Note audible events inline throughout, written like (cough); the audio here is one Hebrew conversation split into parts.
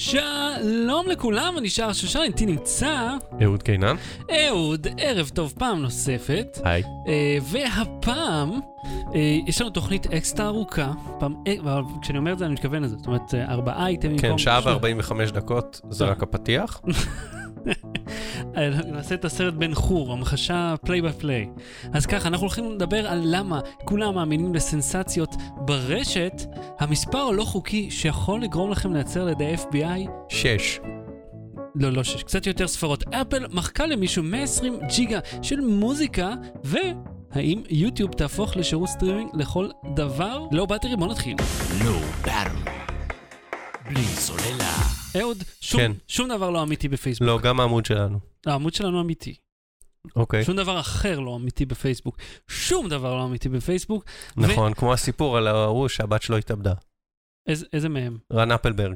שלום לכולם, אני שער שושן, איתי נמצא אהוד קינן. אהוד, ערב טוב פעם נוספת. היי. אה, והפעם אה, יש לנו תוכנית אקסטרה ארוכה. פעם, אה, כשאני אומר את זה אני מתכוון לזה, זאת אומרת אה, ארבעה אייטמים. כן, שעה שלושה. ו-45 דקות, זה רק הפתיח. (laughs) נעשה את הסרט בן חור, המחשה play by play. אז ככה, אנחנו הולכים לדבר על למה כולם מאמינים לסנסציות ברשת, המספר הלא חוקי שיכול לגרום לכם להיעצר בידי FBI שש. לא, לא שש, קצת יותר ספרות. אפל מחקה למישהו 120 ג'יגה של מוזיקה, והאם יוטיוב תהפוך לשירות סטרימינג לכל דבר? Low battery, בוא נתחיל. Low battery. בלי סוללה. אהוד, שום, כן. שום דבר לא אמיתי בפייסבוק. לא, גם העמוד שלנו. העמוד שלנו אמיתי. אוקיי. שום דבר אחר לא אמיתי בפייסבוק. שום דבר לא אמיתי בפייסבוק. נכון, כמו הסיפור על ההוא שהבת שלו התאבדה. איזה, איזה מהם? רן אפלברג.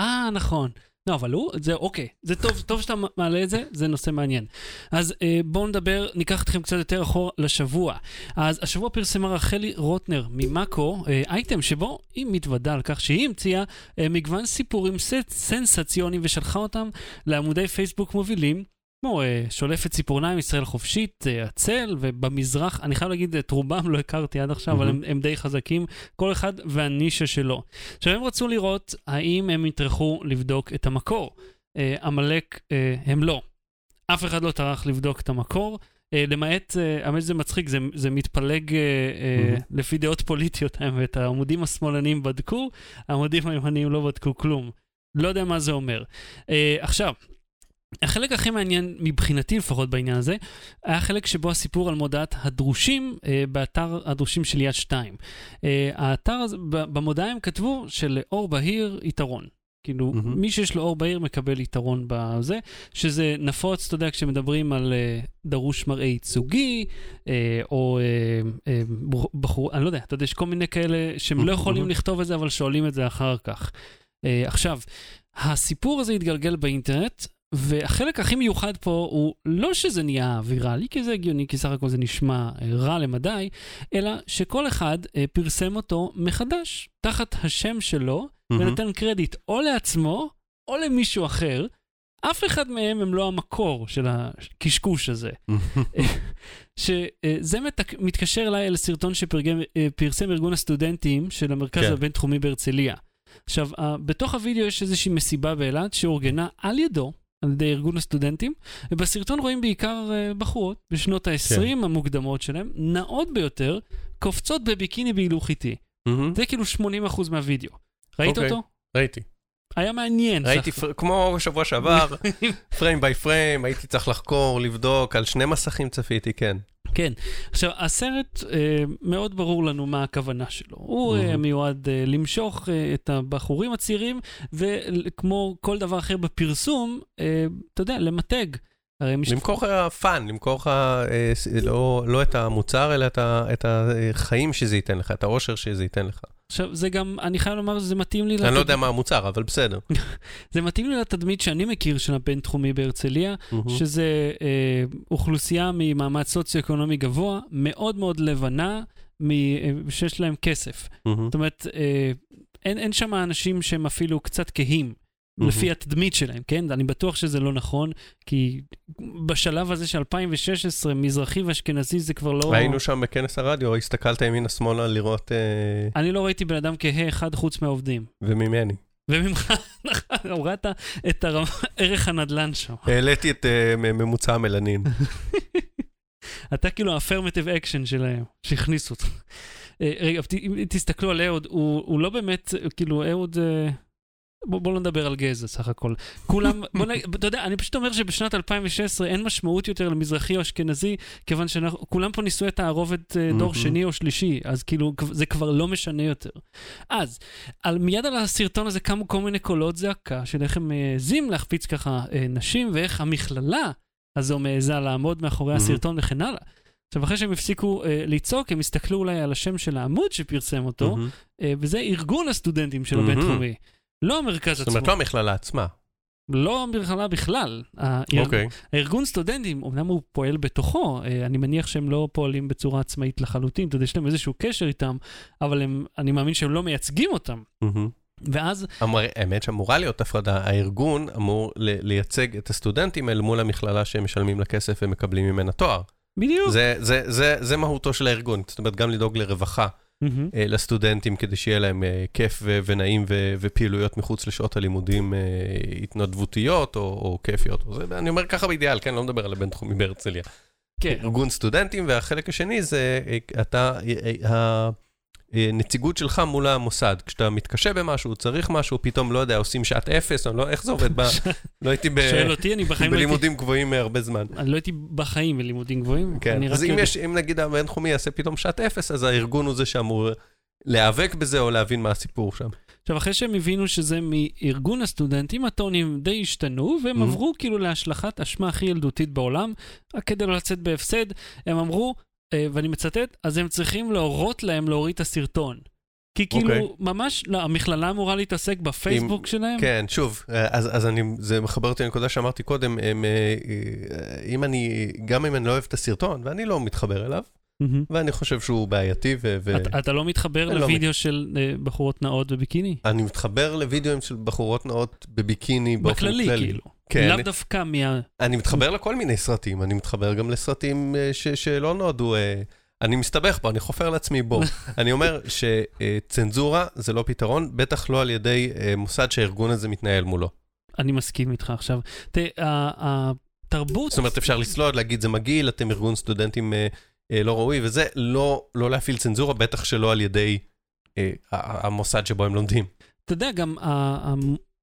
אה, נכון. לא, אבל הוא, זה אוקיי. זה טוב, טוב שאתה מעלה את זה, זה נושא מעניין. אז אה, בואו נדבר, ניקח אתכם קצת יותר אחורה לשבוע. אז השבוע פרסמה רחלי רוטנר ממאקו אה, אייטם שבו היא מתוודה על כך שהיא המציאה אה, מגוון סיפורים סנסציוניים ושלחה אותם לעמודי פייסבוק מובילים. כמו אה, שולפת ציפורניים, ישראל חופשית, אה, הצל, ובמזרח, אני חייב להגיד, את רובם לא הכרתי עד עכשיו, אבל הם, הם די חזקים, כל אחד והנישה שלו. עכשיו, הם רצו לראות האם הם יטרחו לבדוק את המקור. אה, עמלק, אה, הם לא. אף אחד לא טרח לבדוק את המקור, אה, למעט, אה, האמת שזה מצחיק, זה, זה מתפלג אה, אה, Mhm. לפי דעות פוליטיות, האמת. העמודים השמאלניים בדקו, העמודים הימניים לא בדקו כלום. לא יודע מה זה אומר. אה, עכשיו, החלק הכי מעניין מבחינתי לפחות בעניין הזה, היה החלק שבו הסיפור על מודעת הדרושים אה, באתר הדרושים של יד 2. אה, האתר הזה, במודעה הם כתבו שלאור בהיר יתרון. כאילו, מהמם. מי שיש לו אור בהיר מקבל יתרון בזה, שזה נפוץ, אתה יודע, כשמדברים על אה, דרוש מראה ייצוגי, אה, או אה, אה, בחור- אני לא יודע, אתה יודע, יש כל מיני כאלה שהם לא יכולים מהמם. לכתוב את זה, אבל שואלים את זה אחר כך. אה, עכשיו, הסיפור הזה התגלגל באינטרנט, והחלק הכי מיוחד פה הוא לא שזה נהיה ויראלי, כי זה הגיוני, כי סך הכל זה נשמע אה, רע למדי, אלא שכל אחד אה, פרסם אותו מחדש, תחת השם שלו, מהמם. ונותן קרדיט או לעצמו או למישהו אחר. אף אחד מהם הם לא המקור של הקשקוש הזה. שזה מתק... מתקשר אליי אל סרטון שפרסם ארגון הסטודנטים של המרכז כן. הבינתחומי בהרצליה. עכשיו, בתוך הוידאו יש איזושהי מסיבה באילת שאורגנה על ידו, על ידי ארגון הסטודנטים, ובסרטון רואים בעיקר אה, בחורות בשנות ה-20 כן. המוקדמות שלהם, נאות ביותר, קופצות בביקיני בהילוך איטי. מהמם. זה כאילו 80% מהוידאו. ראית אוקיי. אותו? ראיתי. היה מעניין. ראיתי, פר- כמו שבוע (laughs) שעבר, פריים ביי פריים, הייתי צריך לחקור, לבדוק, על שני מסכים צפיתי, כן. כן. עכשיו, הסרט, אה, מאוד ברור לנו מה הכוונה שלו. הוא אה, מהמם. מיועד אה, למשוך אה, את הבחורים הצעירים, וכמו כל דבר אחר בפרסום, אה, אתה יודע, למתג. למכור לך fun, למכור לך אה, ס- לא לא את המוצר, אלא את החיים שזה ייתן לך, את האושר שזה ייתן לך. עכשיו, זה גם, אני חייב לומר שזה מתאים לי... אני לא יודע מה המוצר, אבל בסדר. (laughs) זה מתאים לי לתדמית שאני מכיר של הבינתחומי בהרצליה. שזה אה, אוכלוסייה ממעמד סוציו-אקונומי גבוה, מאוד מאוד לבנה, אה, שיש להם כסף. זאת אומרת, אין שם אנשים שהם אפילו קצת כהים. לפי התדמית שלהם, כן? אני בטוח שזה לא נכון, כי בשלב הזה של 2016, מזרחי ואשכנזי זה כבר לא... היינו שם בכנס הרדיו, הסתכלת ימינה-שמאלה לראות, אה, אני לא ראיתי בן אדם כהה אחד חוץ מהעובדים. וממני. וממך, הורדת את ערך הנדל"ן שם. העליתי את אה, ממוצע המלנין. (laughs) אתה כאילו ה affirmative action שלהם, שהכניסו אותך. אה, רגע, תסתכלו על אהוד, הוא הוא לא באמת, כאילו, אהוד... בוא, בוא לא נדבר על גזע סך הכל. כולם, בוא נ... אתה יודע, אני פשוט אומר שבשנת 2016 אין משמעות יותר למזרחי או אשכנזי, כיוון שכולם פה ניסו את תערובת אה, דור. שני או שלישי, אז כאילו, זה כבר לא משנה יותר. אז, על, מיד על הסרטון הזה קמו כל מיני קולות זעקה, של איך הם מעזים להחפיץ ככה אה, נשים, ואיך המכללה הזו מעיזה לעמוד מאחורי. הסרטון וכן הלאה. עכשיו, אחרי שהם הפסיקו אה, לצעוק, הם הסתכלו אולי על השם של העמוד שפרסם אותו, מהמם. אה, וזה ארגון הסטודנטים של מהמם. הבינתחומי. לא המרכז זאת עצמו, אומרת, לא המכללה עצמה. לא המכללה בכלל. אוקיי. הארגון סטודנטים, אמנם הוא פועל בתוכו, אה, אני מניח שהם לא פועלים בצורה עצמאית לחלוטין, אתה יודע, יש להם איזשהו קשר איתם, אבל הם, אני מאמין שהם לא מייצגים אותם. ואז, אמר, האמת שאמורה להיות הפרדה, הארגון אמור לייצג את הסטודנטים אל מול המכללה שהם משלמים לה כסף ומקבלים ממנה תואר. בדיוק. זה, זה, זה, זה מהותו של הארגון, זאת אומרת, גם לדאוג לרווחה לסטודנטים כדי שיהיה להם אה, כיף ו- ונעים ו- ופעילויות מחוץ לשעות הלימודים אה, התנדבותיות או, או כיפיות. או זה, אני אומר ככה באידיאל, כן, לא מדבר על הבינתחומי בהרצליה. כן. ארגון סטודנטים, והחלק השני זה אה, אתה, אה, הנציגות שלך מול המוסד. כשאתה מתקשה במשהו, צריך משהו, פתאום, לא יודע, עושים שעת אפס, או לא, איך זה עובד? ב, (laughs) לא הייתי ב, שואל אותי, אני בחיים לא הייתי... בלימודים גבוהים הרבה זמן. אני לא הייתי בחיים בלימודים גבוהים. כן, אני אז אם יש, אם נגיד הבינתחומי יעשה פתאום שעת אפס, אז הארגון הוא זה שאמור להיאבק בזה או להבין מה הסיפור שם. עכשיו, אחרי שהם הבינו שזה מארגון הסטודנטים, הטונים די השתנו, והם Mhm. עברו כאילו להשלכת אשמה הכי ילדותית בעולם, רק כדי לא לצאת בהפסד. הם אמרו, ואני מצטט, אז הם צריכים להורות להם להוריד את הסרטון. כי כאילו, אוקיי. ממש, לא, המכללה אמורה להתעסק בפייסבוק שלהם. כן, שוב, אז, אז אני, זה מחבר אותי לנקודה שאמרתי קודם, הם, אה, אה, אם אני, גם אם אני לא אוהב את הסרטון, ואני לא מתחבר אליו. ואני חושב שהוא בעייתי, ו... אתה- לא מתחבר אני לא לוידאו של אה, בחורות נאות בביקיני? אני מתחבר לוידאוים של בחורות נאות בביקיני באופן בכללי, כללי. כאילו. כן, לאו דווקא מה... אני מתחבר לכל מיני סרטים, אני מתחבר גם לסרטים אה, ש, שלא נועדו... אה, אני מסתבך פה, אני חופר לעצמי בור. (laughs) אני אומר שצנזורה זה לא פתרון, בטח לא על ידי אה, מוסד שהארגון הזה מתנהל מולו. אני מסכים איתך עכשיו. תראה, התרבות... זאת אומרת, אפשר לסלוד, להגיד זה מגעיל, אתם ארגון סטודנטים אה, אה, לא ראוי, וזה לא, לא להפעיל צנזורה, בטח שלא על ידי אה, המוסד שבו הם לומדים. אתה יודע, גם ה- ה-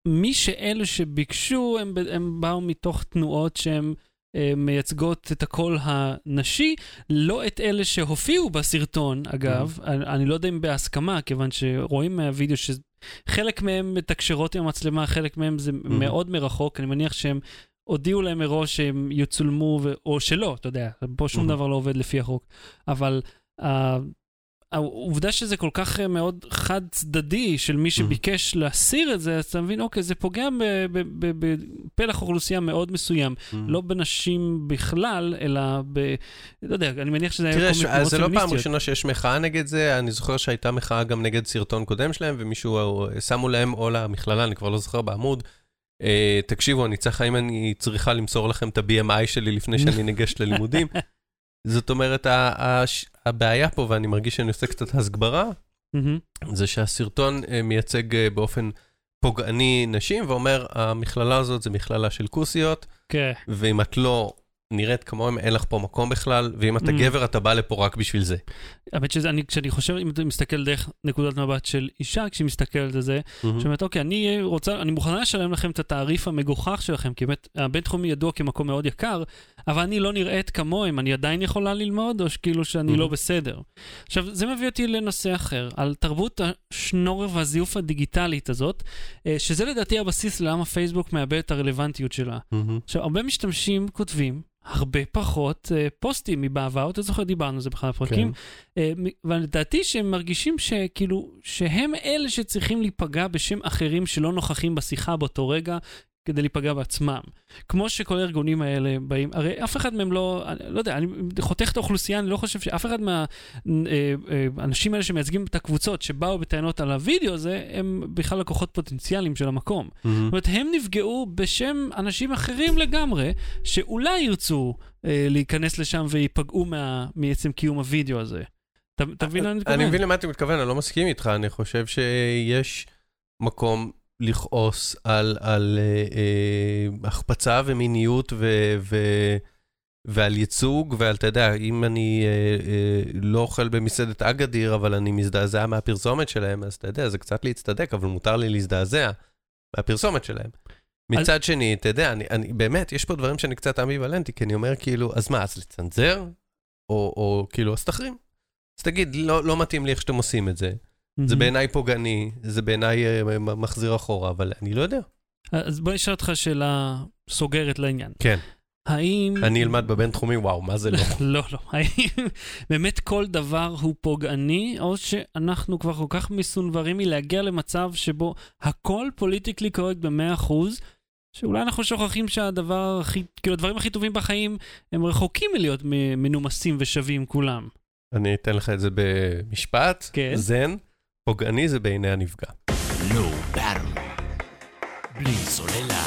מי שאלו שביקשו, הם, הם באו מתוך תנועות שהן אה, מייצגות את הקול הנשי, לא את אלה שהופיעו בסרטון, אגב. אני, אני לא יודע אם בהסכמה, כיוון שרואים מהווידאו שחלק מהם מתקשרות עם המצלמה, חלק מהם זה מאוד מרחוק, אני מניח שהם... הודיעו להם מראש שהם יצולמו, ו... או שלא, אתה יודע, פה שום Mhm. דבר לא עובד לפי החוק. אבל uh, העובדה שזה כל כך אה, מאוד חד צדדי של מי שביקש להסיר את זה, אז אתה מבין, אוקיי, זה פוגע ב- ב- ב- בפלח אוכלוסייה מאוד מסוים, לא בנשים בכלל, אלא ב... לא יודע, אני מניח שזה היה תראה, כל מיני אז זה לא פעם. ראשונה שיש מחאה נגד זה, אני זוכר שהייתה מחאה גם נגד סרטון קודם שלהם, ומישהו, אה, שמו להם או למכללה, אני כבר לא זוכר בעמוד, אה, תקשיבו, אני צריך, האם אני צריכה למסור לכם את ה-BMI שלי לפני שאני ניגשת (laughs) ללימודים? זאת אומרת, הבעיה פה, ואני מרגיש שאני עושה קצת הסגברה. זה שהסרטון אה, מייצג אה, באופן פוגעני נשים, ואומר, המכללה הזאת זה מכללה של כוסיות, כן. ואם את לא נראית כמוהם, אין לך פה מקום בכלל, ואם אתה Mm. גבר, אתה בא לפה רק בשביל זה. האמת שזה, כשאני חושב, אם אתה מסתכל דרך נקודת מבט של אישה, כשהיא מסתכלת על זה, שאומרת, אוקיי, אני רוצה, אני מוכנה לשלם לכם את התעריף המגוחך שלכם, כי באמת, הבינתחומי ידוע כמקום מאוד יקר, אבל אני לא נראית כמוהם, אני עדיין יכולה ללמוד, או שכאילו שאני לא Mhm. בסדר. עכשיו, זה מביא אותי לנושא אחר, על תרבות השנורר והזיוף הדיגיטלית הזאת, אה, שזה לדעתי הבסיס ללמה פייסבוק מאבד את הרלוונטיות שלה. מהמם. עכשיו, הרבה משתמשים כותבים הרבה פחות אה, פוסטים מבעבר, אתה זוכר, דיברנו על זה באחד הפרקים, אה, מ- ולדעתי שהם מרגישים שכאילו, שהם אלה שצריכים להיפגע בשם אחרים שלא נוכחים בשיחה באותו רגע. כדי להיפגע בעצמם. כמו שכל הארגונים האלה באים, הרי אף אחד מהם לא, אני לא יודע, אני חותך את האוכלוסייה, אני לא חושב שאף אחד מהאנשים האלה שמייצגים את הקבוצות שבאו בטענות על הוידאו הזה, הם בכלל לקוחות פוטנציאליים של המקום. מהמם. זאת אומרת, הם נפגעו בשם אנשים אחרים לגמרי, שאולי ירצו אה, להיכנס לשם וייפגעו מה, מעצם קיום הוידאו הזה. אתה מבין לאן אני מתכוון? אני מבין למה אתה מתכוון, אני לא מסכים איתך, אני חושב שיש מקום לכעוס על, על אה, אה, החפצה ומיניות ו, ו, ועל ייצוג, ועל, אתה יודע, אם אני אה, אה, לא אוכל במסעדת אגדיר, אבל אני מזדעזע מהפרסומת שלהם, אז אתה יודע, זה קצת להצטדק, אבל מותר לי להזדעזע מהפרסומת שלהם. מצד שני, אתה יודע, אני, אני, באמת, יש פה דברים שאני קצת אמביוולנטי, כי אני אומר כאילו, אז מה, אז לצנזר? או, או כאילו, אז תחרים. אז תגיד, לא, לא מתאים לי איך שאתם עושים את זה. מהמם. זה בעיניי פוגעני, זה בעיניי אה, מחזיר אחורה, אבל אני לא יודע. אז בוא נשאל אותך שאלה סוגרת לעניין. כן. האם... אני אלמד בבינתחומי, וואו, מה זה לא? (laughs) לא, לא. האם באמת כל דבר הוא פוגעני, או שאנחנו כבר כל כך מסונברים מלהגיע למצב שבו הכל פוליטיקלי קורקט ב-100%, שאולי אנחנו שוכחים שהדבר הכי, כאילו הדברים הכי טובים בחיים הם רחוקים מלהיות מנומסים ושווים כולם. אני אתן לך את זה במשפט, כן. זן, פוגעני זה בעיני הנפגע. בלי סוללה.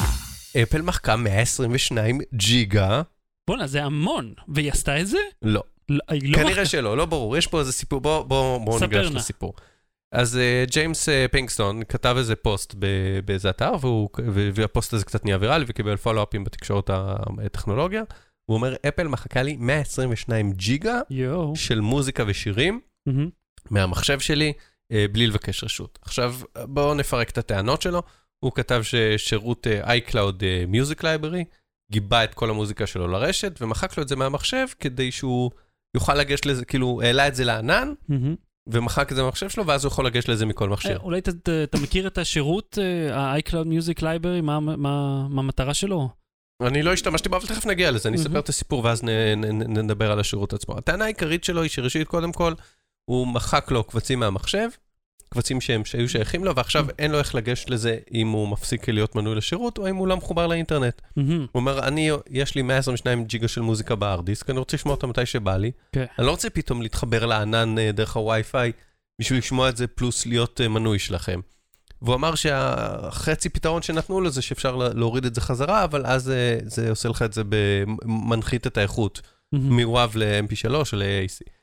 אפל מחקה 122 ג'יגה. בואנה, זה המון. והיא עשתה את זה? לא. לא, היא לא כנראה. שלא, לא ברור, יש פה איזה סיפור, בואו בוא, בוא ניגש נא. לסיפור. אז אה, ג'יימס אה, פינקסטון כתב איזה פוסט ב- באיזה אתר, והוא, והפוסט הזה קצת נהיה ויראלי וקיבל פולו-אפים בתקשורת הטכנולוגיה. הוא אומר, אפל מחקה לי 122 ג'יגה יואו. של מוזיקה ושירים מהמם. מהמחשב שלי, אה, בלי לבקש רשות. עכשיו, בואו נפרק את הטענות שלו. הוא כתב ששירות אה, iCloud אה, Music Library גיבה את כל המוזיקה שלו לרשת, ומחק לו את זה מהמחשב כדי שהוא יוכל לגשת לזה, כאילו, העלה את זה לענן, מהמם. ומחק את זה מהמחשב שלו, ואז הוא יכול לגשת לזה מכל אה, מכשיר. אולי אתה מכיר את השירות, אה, ה-iCloud Music Library, מה- מה מה המטרה שלו? אני לא השתמשתי בו, אבל תכף נגיע לזה, אני אספר. את הסיפור ואז נ- נ- נ- נדבר על השירות עצמו. הטענה העיקרית שלו היא שראשית, קודם כל, הוא מחק לו קבצים מהמחשב, קבצים שהם שהיו שייכים לו, ועכשיו אין לו איך לגשת לזה אם הוא מפסיק להיות מנוי לשירות, או אם הוא לא מחובר לאינטרנט. מהמם. הוא אומר, אני, יש לי 122 ג'יגה של מוזיקה בהארד דיסק, אני רוצה לשמוע אותה מתי שבא לי. כן. אני לא רוצה פתאום להתחבר לענן אה, דרך הווי-פיי בשביל לשמוע את זה, פלוס להיות אה, מנוי שלכם. והוא אמר שהחצי פתרון שנתנו לו זה שאפשר לה- להוריד את זה חזרה, אבל אז אה, זה עושה לך את זה, מנחית את האיכות מהמם. מוואב ל-MP3 או ל-AAC.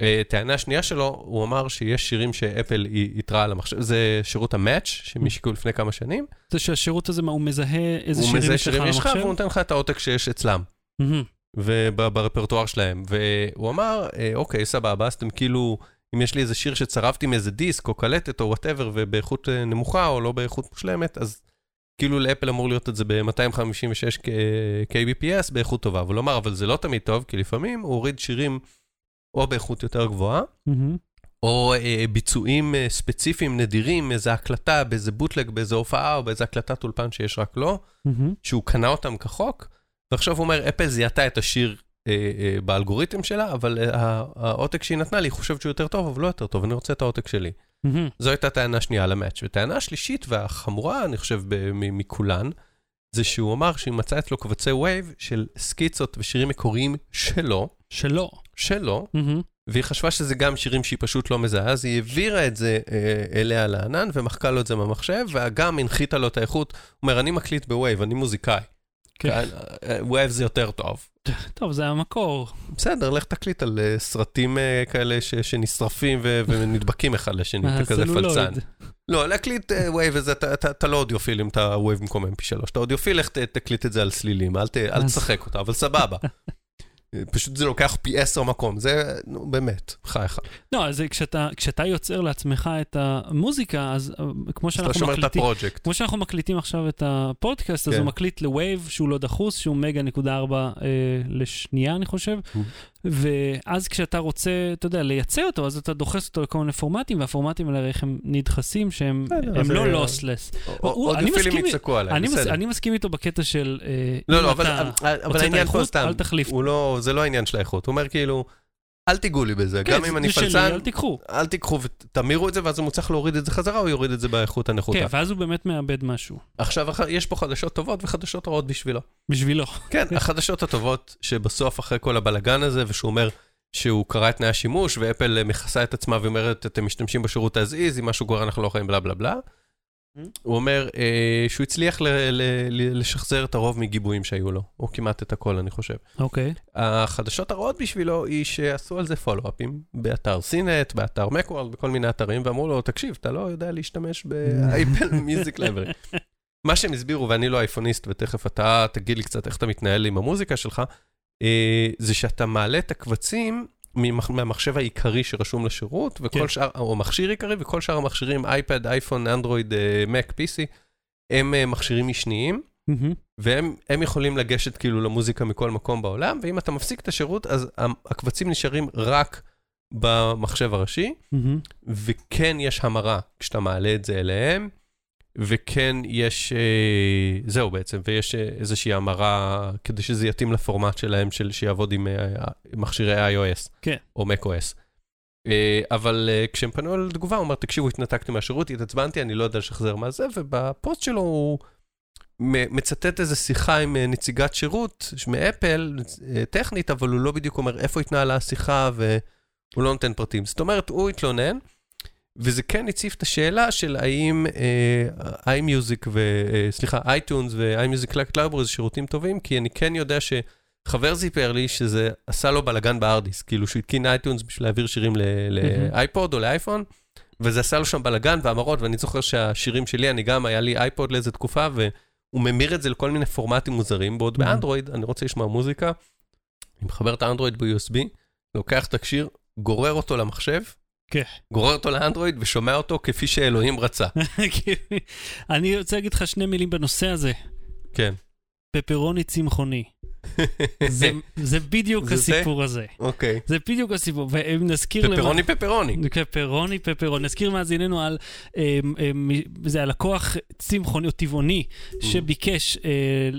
אה, טענה שנייה שלו, הוא אמר שיש שירים שאפל היא איתרה על המחשב, זה שירות המאץ' שהם השיקו לפני כמה שנים. זה שהשירות הזה, מה, הוא מזהה איזה הוא שירים מזהה יש לך שירים על יש לך המחשב? והוא נותן לך את העותק שיש אצלם. וברפרטואר שלהם. והוא אמר, אה, אוקיי, סבבה, אז אתם כאילו, אם יש לי איזה שיר שצרבתי מאיזה דיסק או קלטת או whatever ובאיכות אה, נמוכה או לא באיכות מושלמת, אז כאילו לאפל אמור להיות את זה ב-256 kbps באיכות טובה. אבל הוא אמר, אבל זה לא תמיד טוב, כי לפעמים הוא הוריד שירים או באיכות יותר גבוהה. או אה, ביצועים אה, ספציפיים נדירים, איזה הקלטה באיזה bootleg, באיזה הופעה או באיזה הקלטת אולפן שיש רק לו. שהוא קנה אותם כחוק, ועכשיו הוא אומר, אפל זיהתה את השיר אה, אה, באלגוריתם שלה, אבל אה, העותק שהיא נתנה לי, היא חושבת שהוא יותר טוב, אבל לא יותר טוב, אני רוצה את העותק שלי. מהמם. זו הייתה טענה שנייה על ה match. וטענה השלישית והחמורה, אני חושב, ב- מ- מכולן, זה שהוא אמר שהיא מצאה אצלו קבצי WAV של סקיצות ושירים מקוריים שלו, שלא. שלו, מהמם. והיא חשבה שזה גם שירים שהיא פשוט לא מזהה, אז היא העבירה את זה אה, אליה לענן ומחקה לו את זה מהמחשב, וגם הנחיתה לו את האיכות. הוא אומר, אני מקליט ב WAV, אני מוזיקאי. כן. WAV זה יותר טוב. טוב, זה המקור. בסדר, לך תקליט על אה, סרטים אה, כאלה ש- שנשרפים ו- ונדבקים אחד לשני, אתה כזה. פלצן. לא, להקליט WAV וזה, אתה- לא אודיופיל אם אתה WAV במקום mp3. אתה אודיופיל, לך תקליט את זה על סלילים, אל תשחק אותה, אבל סבבה. (laughs) פשוט זה לוקח פי עשר מקום, זה, נו, באמת, בחייך. לא, אז כשאתה, כשאתה יוצר לעצמך את המוזיקה, אז אה, כמו אתה שאנחנו שומר את מקליטים, הפרויקט. כמו שאנחנו מקליטים עכשיו את הפודקאסט, אז כן. הוא מקליט לווייב שהוא לא דחוס, שהוא מגה נקודה ארבע אה, לשנייה, אני חושב. ואז כשאתה רוצה, אתה יודע, לייצא אותו, אז אתה דוחס אותו לכל מיני פורמטים, והפורמטים האלה איך הם נדחסים, שהם הם לא אה, לוסלס. אני אודיופילים מסכים- יצעקו מס, בסדר. אני מסכים איתו בקטע של... אה, לא, אם לא, אבל, אתה אבל, אבל רוצה את העניין פה האיכות, סתם, אל תחליף. לא, זה לא העניין של האיכות, הוא אומר כאילו, אל תיגעו לי בזה, כן, גם אם אני זה שלי, פלצן, אל תיקחו. אל תיקחו ותמירו את זה, ואז אם הוא צריך להוריד את זה חזרה, הוא יוריד את זה באיכות הנחותה. כן, ואז הוא באמת מאבד משהו. עכשיו, יש פה חדשות טובות וחדשות רעות בשבילו. בשבילו. כן, החדשות הטובות, שבסוף, אחרי כל הבלגן הזה, ושהוא אומר שהוא קרא את תנאי השימוש, ואפל מכסה את עצמה ואומרת, אתם משתמשים בשירות as is, אם משהו קורה אנחנו לא יכולים בלה בלה בלה. הוא אומר אה, שהוא הצליח ל- ל- ל- לשחזר את הרוב מגיבויים שהיו לו, או כמעט את הכל, אני חושב. אוקיי. החדשות הרעות בשבילו היא שעשו על זה follow-up ים באתר CNET, באתר Macworld, בכל מיני אתרים, ואמרו לו, תקשיב, אתה לא יודע להשתמש ב Apple Music Library. מה שהם הסבירו, ואני לא אייפוניסט, ותכף אתה תגיד לי קצת איך אתה מתנהל עם המוזיקה שלך, אה, זה שאתה מעלה את הקבצים מהמחשב העיקרי שרשום לשירות, וכל כן. שאר, או מכשיר עיקרי, וכל שאר המכשירים, אייפד, אייפון, אנדרואיד, מק, PC, הם אה, מכשירים משניים. מהמם. והם הם יכולים לגשת כאילו למוזיקה מכל מקום בעולם, ואם אתה מפסיק את השירות, אז הקבצים נשארים רק במחשב הראשי, מהמם. וכן יש המרה כשאתה מעלה את זה אליהם, וכן יש, אה, זהו בעצם, ויש אה, איזושהי המרה כדי שזה יתאים לפורמט שלהם, של, שיעבוד עם אה, מכשירי iOS, כן. או macOS. אבל כשהם פנו על תגובה, הוא אמר, תקשיבו, התנתקתי מהשירות, התעצבנתי, אני לא יודע לשחזר מה זה, ובפוסט שלו הוא מצטט איזו שיחה עם נציגת שירות מאפל, טכנית, אבל הוא לא בדיוק אומר איפה התנהלה השיחה, והוא לא נותן פרטים. זאת אומרת, הוא התלונן, וזה כן הציף את השאלה של האם iMusic ו... אה, סליחה, iTunes ו-iMusic Library זה שירותים טובים, כי אני כן יודע שחבר סיפר לי שזה עשה לו בלאגן בהארדיסק, כאילו שהוא התקין iTunes בשביל להעביר שירים לאייפוד או לאייפון, וזה עשה לו שם בלאגן והמרות, ואני זוכר שהשירים שלי, אני גם, היה לי אייפוד לאיזה תקופה, והוא ממיר את זה לכל מיני פורמטים מוזרים, בעוד Mhm. באנדרואיד, אני רוצה לשמוע מוזיקה, אני מחבר את האנדרואיד ב-USB, לוקח את הקשיר, גורר אותו למחשב, כן. גורר אותו לאנדרואיד ושומע אותו כפי שאלוהים רצה. (laughs) אני רוצה להגיד לך שני מילים בנושא הזה. כן. פפרוני צמחוני. (laughs) זה, זה בדיוק זה זה? הסיפור הזה. אוקיי. זה בדיוק הסיפור, ואם נזכיר... למה- פפרוני פפרוני. פפרוני, פפרוני. נזכיר מאזיננו על, אה, אה, מ- זה הלקוח צמחוני או טבעוני, שביקש אה,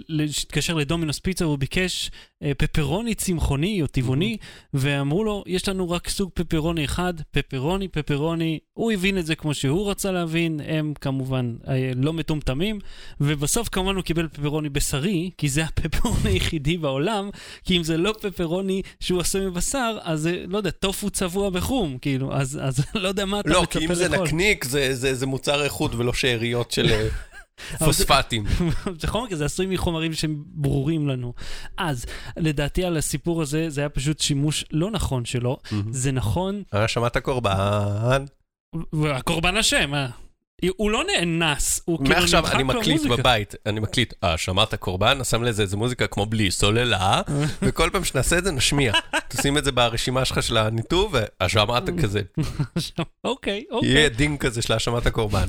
להתקשר לדומינוס פיצה, והוא ביקש פפרוני צמחוני או טבעוני, ואמרו לו, יש לנו רק סוג פפרוני אחד, פפרוני, פפרוני. הוא הבין את זה כמו שהוא רצה להבין, הם כמובן אה, לא מטומטמים, ובסוף כמובן הוא קיבל פפרוני בשרי, כי זה הפפרוני (laughs) היחידי בעולם, כי אם זה לא פפרוני שהוא עשוי מבשר, אז זה, לא יודע, טופו צבוע בחום, כאילו, אז, אז (laughs) לא יודע מה אתה לא, מצפה כי לאכול. אם זה נקניק, זה- זה זה מוצר איכות ולא שאריות של אה, (laughs) פוספטים. בכל (laughs) מקרה זה עשוי מחומרים שהם ברורים לנו. אז, לדעתי על הסיפור הזה, זה היה פשוט שימוש לא נכון שלו. זה נכון, אה, שמעת קורבן? והקורבן אשם, אה? הוא לא נאנס, הוא כאילו מעכשיו נמחק אני לו מקליט מוזיקה. בבית, אני מקליט, אה, שמעת קורבן? שם לזה איזה מוזיקה כמו בלי סוללה, (laughs) וכל פעם שנעשה את זה נשמיע. תשים את זה ברשימה שלך של הניתוב, והשמעת כזה. (laughs) אוקיי, אוקיי. יהיה דינג כזה של האשמת הקורבן.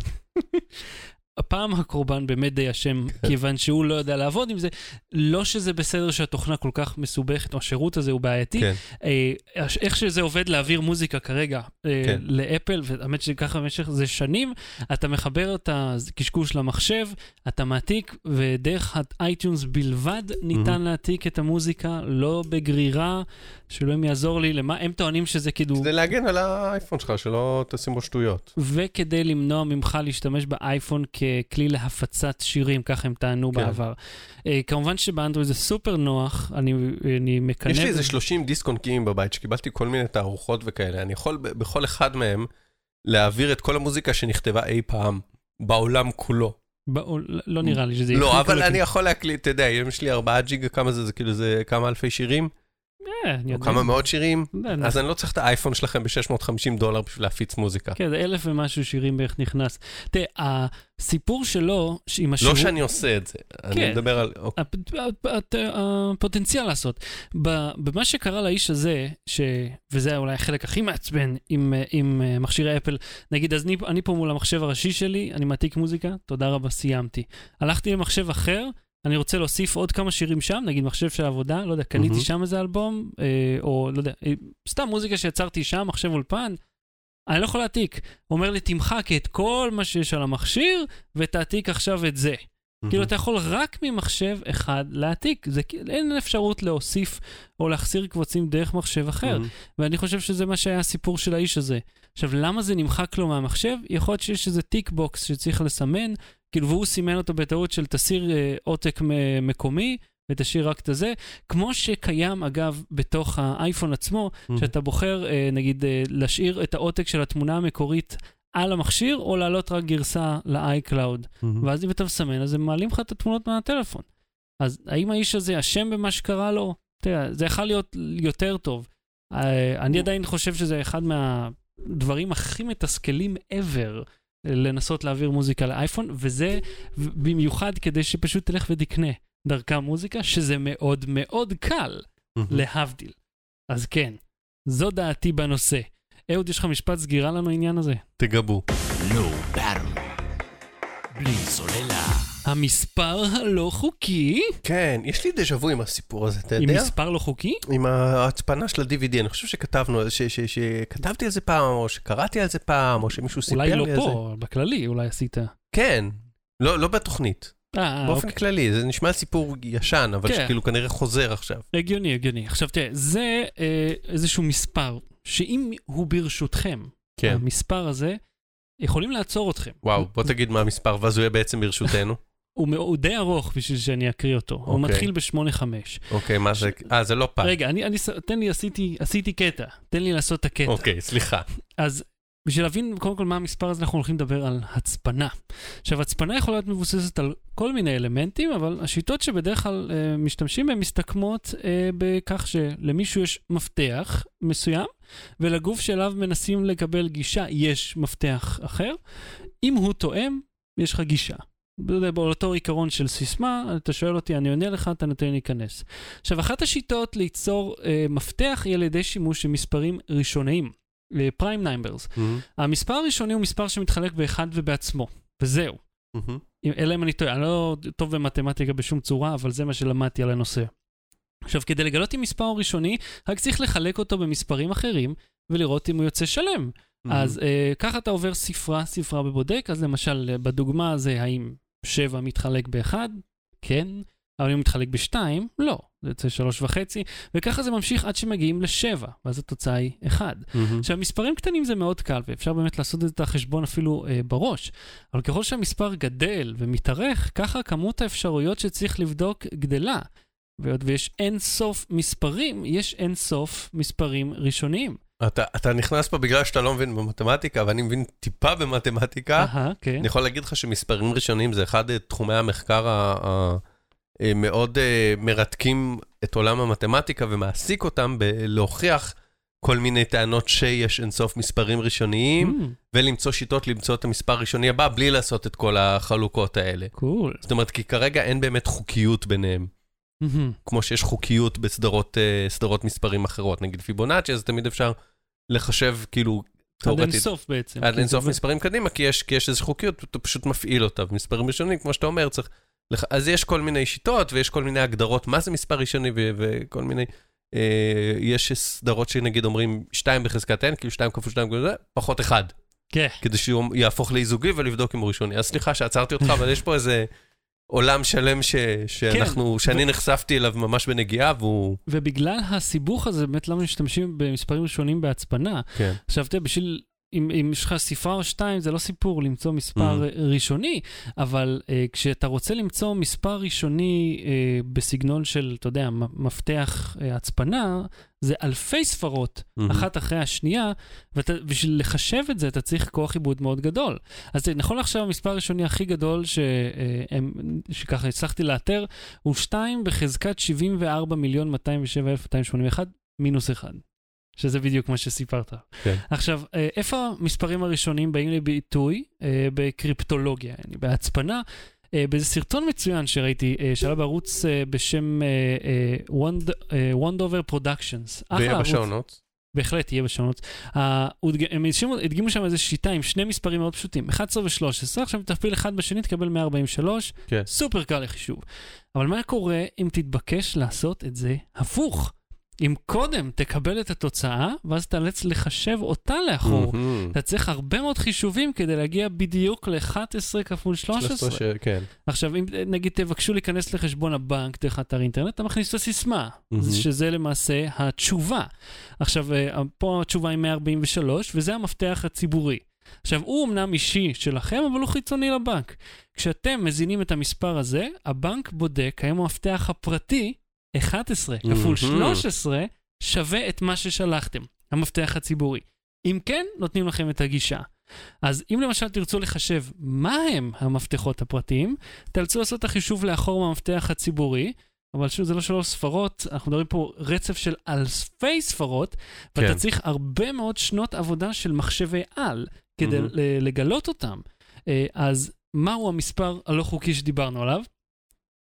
הפעם הקורבן באמת די אשם, כן. כיוון שהוא לא יודע לעבוד עם זה. לא שזה בסדר שהתוכנה כל כך מסובכת, או השירות הזה הוא בעייתי. כן. אה, איך שזה עובד להעביר מוזיקה כרגע אה, כן. לאפל, והאמת שככה במשך זה שנים, אתה מחבר את הקשקוש למחשב, אתה מעתיק, ודרך ה iTunes בלבד ניתן להעתיק את המוזיקה, לא בגרירה, שאלוהים יעזור לי, למה, הם טוענים שזה כאילו... כדי להגן על האייפון שלך, שלא תשים בו שטויות. וכדי למנוע ממך להשתמש באייפון ככלי להפצת שירים, ככה הם טענו כן. בעבר. אה, כמובן שבאנדרואיד זה סופר נוח, אני, אני מקנא... יש לי איזה בזה. 30 דיסק עונקיים בבית, שקיבלתי כל מיני תערוכות וכאלה. אני יכול בכל אחד מהם להעביר את כל המוזיקה שנכתבה אי פעם בעולם כולו. באול- לא נראה לי שזה לא, אבל אני יכול להקליט, אתה יודע, אם יש לי 4 ג'יגה, כמה זה, זה כאילו, זה כמה אלפי שירים, או יודע. כמה מאות שירים, יודע, אז אני לא צריך את האייפון שלכם ב-650 דולר בשביל להפיץ מוזיקה. כן, זה אלף ומשהו שירים בערך נכנס. תראה, הסיפור שלו, עם השירות... לא שאני עושה את זה, אני כן. מדבר על... הפ- הפ- הפ- הפוטנציאל לעשות. במה שקרה לאיש הזה. וזה אולי החלק הכי מעצבן עם, אה, מכשירי אפל, נגיד, אז אני פה מול המחשב הראשי שלי, אני מעתיק מוזיקה, תודה רבה, סיימתי. הלכתי למחשב אחר, אני רוצה להוסיף עוד כמה שירים שם, נגיד מחשב של עבודה, לא יודע, קניתי מהמם. שם איזה אלבום, אה, או לא יודע, אה, סתם מוזיקה שיצרתי שם, מחשב אולפן, אני לא יכול להעתיק. הוא אומר לי, תמחק את כל מה שיש על המכשיר, ותעתיק עכשיו את זה. כאילו, אתה יכול רק ממחשב אחד להעתיק. זה אין אפשרות להוסיף או להחסיר קבצים דרך מחשב אחר. מהמם. ואני חושב שזה מה שהיה הסיפור של האיש הזה. עכשיו, למה זה נמחק לו מהמחשב? יכול להיות שיש איזה tick box שצריך לסמן, כאילו, והוא סימן אותו בטעות של תסיר אה, עותק מקומי. ותשאיר רק את הזה, כמו שקיים אגב בתוך האייפון עצמו, מהמם. שאתה בוחר אה, נגיד אה, להשאיר את העותק של התמונה המקורית על המכשיר, או להעלות רק גרסה ל-iCloud. מהמם. ואז אם אתה מסמן, אז הם מעלים לך את התמונות מהטלפון. אז האם האיש הזה אשם במה שקרה לו? תראה, זה יכול להיות יותר טוב. אה, אני עדיין חושב שזה אחד מהדברים הכי מתסכלים ever לנסות להעביר מוזיקה לאייפון, וזה במיוחד כדי שפשוט תלך ותקנה דרכה מוזיקה, שזה מאוד מאוד קל. להבדיל. אז כן, זו דעתי בנושא. אהוד, יש לך משפט סגירה לנו העניין הזה? תגבו. לא. בלי סוללה. המספר הלא חוקי? כן, יש לי דז'ה וו עם הסיפור הזה, אתה עם יודע? מספר לא חוקי? עם ההצפנה של ה-DVD, אני חושב שכתבנו, ש- ש- שכתבתי על זה פעם, או שקראתי על זה פעם, או שמישהו סיפר לי אולי על לא זה. פה, בכללי אולי עשית. כן, לא לא בתוכנית, אה, באופן אוקיי. כללי, זה נשמע סיפור ישן, אבל כן. שכאילו כנראה חוזר עכשיו. הגיוני, הגיוני. עכשיו תראה, זה אה, איזשהו מספר, שאם הוא ברשותכם, כן. המספר הזה, יכולים לעצור אתכם. וואו, בוא תגיד מה המספר, ואז הוא יהיה בעצם ברשותנו. (laughs) הוא, הוא די ארוך בשביל שאני אקריא אותו. הוא אוקיי. מתחיל ב-8-5. אוקיי, מה זה? אה, זה לא פעם. רגע, אני, אני, תן לי, עשיתי, עשיתי קטע. תן לי לעשות את הקטע. אוקיי, סליחה. אז בשביל להבין קודם כל מה המספר הזה, אנחנו הולכים לדבר על הצפנה. עכשיו, הצפנה יכולה להיות מבוססת על כל מיני אלמנטים, אבל השיטות שבדרך כלל אה, משתמשים בהן מסתכמות אה, בכך שלמישהו יש מפתח מסוים, ולגוף שאליו מנסים לקבל גישה יש מפתח אחר. אם הוא תואם, יש לך גישה. זה באותו עיקרון של סיסמה, אתה שואל אותי, אני עונה לך, אתה נותן לי להיכנס. עכשיו, אחת השיטות ליצור אה, מפתח היא על ידי שימוש במספרים ראשוניים, prime numbers. מהמם, המספר הראשוני הוא מספר שמתחלק באחד ובעצמו, וזהו. אם- אלא אם אני טועה, אני לא טוב במתמטיקה בשום צורה, אבל זה מה שלמדתי על הנושא. עכשיו, כדי לגלות אם מספר הוא ראשוני, רק צריך לחלק אותו במספרים אחרים, ולראות אם הוא יוצא שלם. אז אה, ככה אתה עובר ספרה, ספרה ובודק, אז למשל, אה, בדוגמה זה האם 7 מתחלק ב-1? כן. אבל אם הוא מתחלק ב-2? לא. זה יוצא 3 וחצי, וככה זה ממשיך עד שמגיעים ל-7, ואז התוצאה היא 1. מהמם. עכשיו, מספרים קטנים זה מאוד קל, ואפשר באמת לעשות את החשבון אפילו אה, בראש, אבל ככל שהמספר גדל ומתארך, ככה כמות האפשרויות שצריך לבדוק גדלה. והיות ויש אין סוף מספרים, יש אין סוף מספרים ראשוניים. אתה, אתה נכנס פה בגלל שאתה לא מבין במתמטיקה, ואני מבין טיפה במתמטיקה. אהה, כן. אני יכול להגיד לך שמספרים ראשונים זה אחד תחומי המחקר ה- ה- אה, אה, מרתקים את עולם המתמטיקה ומעסיק אותם בלהוכיח כל מיני טענות שיש אינסוף מספרים ראשוניים, Mm, ולמצוא שיטות למצוא את המספר הראשוני הבא בלי לעשות את כל החלוקות האלה. קול. זאת אומרת, כי כרגע אין באמת חוקיות ביניהם. מהמם. כמו שיש חוקיות בסדרות אה, מספרים אחרות, נגיד פיבונאצ'י, אז תמיד אפשר לחשב כאילו עד תאורטית אינסוף בעצם. עד כי אינסוף מספרים קדימה, כי יש, כי יש איזו חוקיות, אתה פשוט מפעיל אותה. ומספרים ראשונים, כמו שאתה אומר, צריך... לח... אז יש כל מיני שיטות ויש כל מיני הגדרות מה זה מספר ראשוני ו... וכל מיני... אה, יש סדרות שנגיד אומרים 2 בחזקת n, כאילו 2 כפול 2 כפול זה, פחות 1, כן. כדי שהוא יהפוך לאי זוגי ולבדוק אם הוא ראשוני. אז סליחה שעצרתי אותך, אבל יש פה איזה עולם שלם ש... שאנחנו, שאני נחשפתי אליו ממש בנגיעה, והוא... ובגלל הסיבוך הזה, באמת למה משתמשים במספרים ראשונים בהצפנה. כן. עכשיו, תראה, בשביל... אם, אם יש לך ספרה או שתיים, זה לא סיפור למצוא מספר Mhm. mm. ראשוני, אבל uh, כשאתה רוצה למצוא מספר ראשוני uh, בסגנון של, אתה יודע, מפתח uh, הצפנה, זה אלפי ספרות, מהמם. אחת אחרי השנייה, ובשביל לחשב את זה, אתה צריך כוח עיבוד מאוד גדול. אז נכון לעכשיו, המספר הראשוני הכי גדול ש, uh, הם, שככה הצלחתי לאתר, הוא 2 בחזקת 74 מיליון 207,281 מינוס 1. שזה בדיוק מה שסיפרת. כן. עכשיו, אה, איפה המספרים הראשונים באים לידי אה, בקריפטולוגיה, יעני, בהצפנה? אה, באיזה סרטון מצוין שראיתי, שעלה בערוץ בשם Wendover Productions. ויהיה ב show notes. בהחלט יהיה הדג- הם הדגימו שם איזו שיטה עם שני מספרים מאוד פשוטים, 11 ו-13, עכשיו תכפיל אחד בשני, תקבל 143, כן. סופר קל לחישוב. אבל מה קורה אם תתבקש לעשות את זה הפוך? אם קודם תקבל את התוצאה, ואז תאלץ לחשב אותה לאחור. מהמם. אתה צריך הרבה מאוד חישובים כדי להגיע בדיוק ל-11 כפול 13. 13 ש- כן. עכשיו, אם נגיד תבקשו להיכנס לחשבון הבנק דרך אתר אינטרנט, אתה מכניס את הסיסמה, מהמם. שזה למעשה התשובה. עכשיו, אה, פה התשובה היא 143, וזה המפתח הציבורי. עכשיו, הוא אמנם אישי שלכם, אבל הוא חיצוני לבנק. כשאתם מזינים את המספר הזה, הבנק בודק האם המפתח הפרטי, 11 כפול מהמם. 13, שווה את מה ששלחתם, המפתח הציבורי. אם כן, נותנים לכם את הגישה. אז אם למשל תרצו לחשב מה הם המפתחות הפרטיים, תאלצו לעשות את החישוב לאחור מהמפתח הציבורי, אבל שוב, זה לא שלוש ספרות, אנחנו מדברים פה רצף של אלפי ספרות, ואתה כן. צריך הרבה מאוד שנות עבודה של מחשבי על כדי. ל- לגלות אותם. אה, אז מהו המספר הלא חוקי שדיברנו עליו?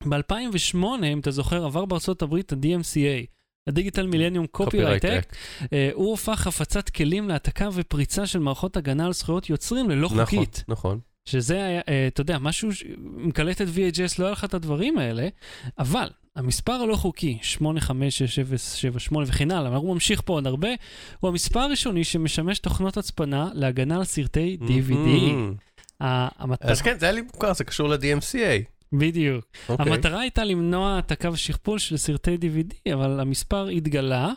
ב-2008, אם אתה זוכר, עבר בארצות הברית ה-DMCA, Millennium Copyright Act, אה, הוא הפך הפצת כלים להעתקה ופריצה של מערכות הגנה על זכויות יוצרים ללא נכון, חוקית. נכון. שזה היה, אה, אתה יודע, משהו, ש- עם קלטת VHS לא היה לך את הדברים האלה, אבל המספר הלא חוקי, 856078 וכן הלאה, הוא ממשיך פה עוד הרבה, הוא המספר הראשוני שמשמש תוכנות הצפנה להגנה על סרטי DVD. מהמם. ה- המטרה, אז כן, זה היה לי מוכר, זה קשור ל-DMCA. בדיוק. אוקיי. המטרה הייתה למנוע העתקה ושכפול של סרטי DVD, אבל המספר התגלה,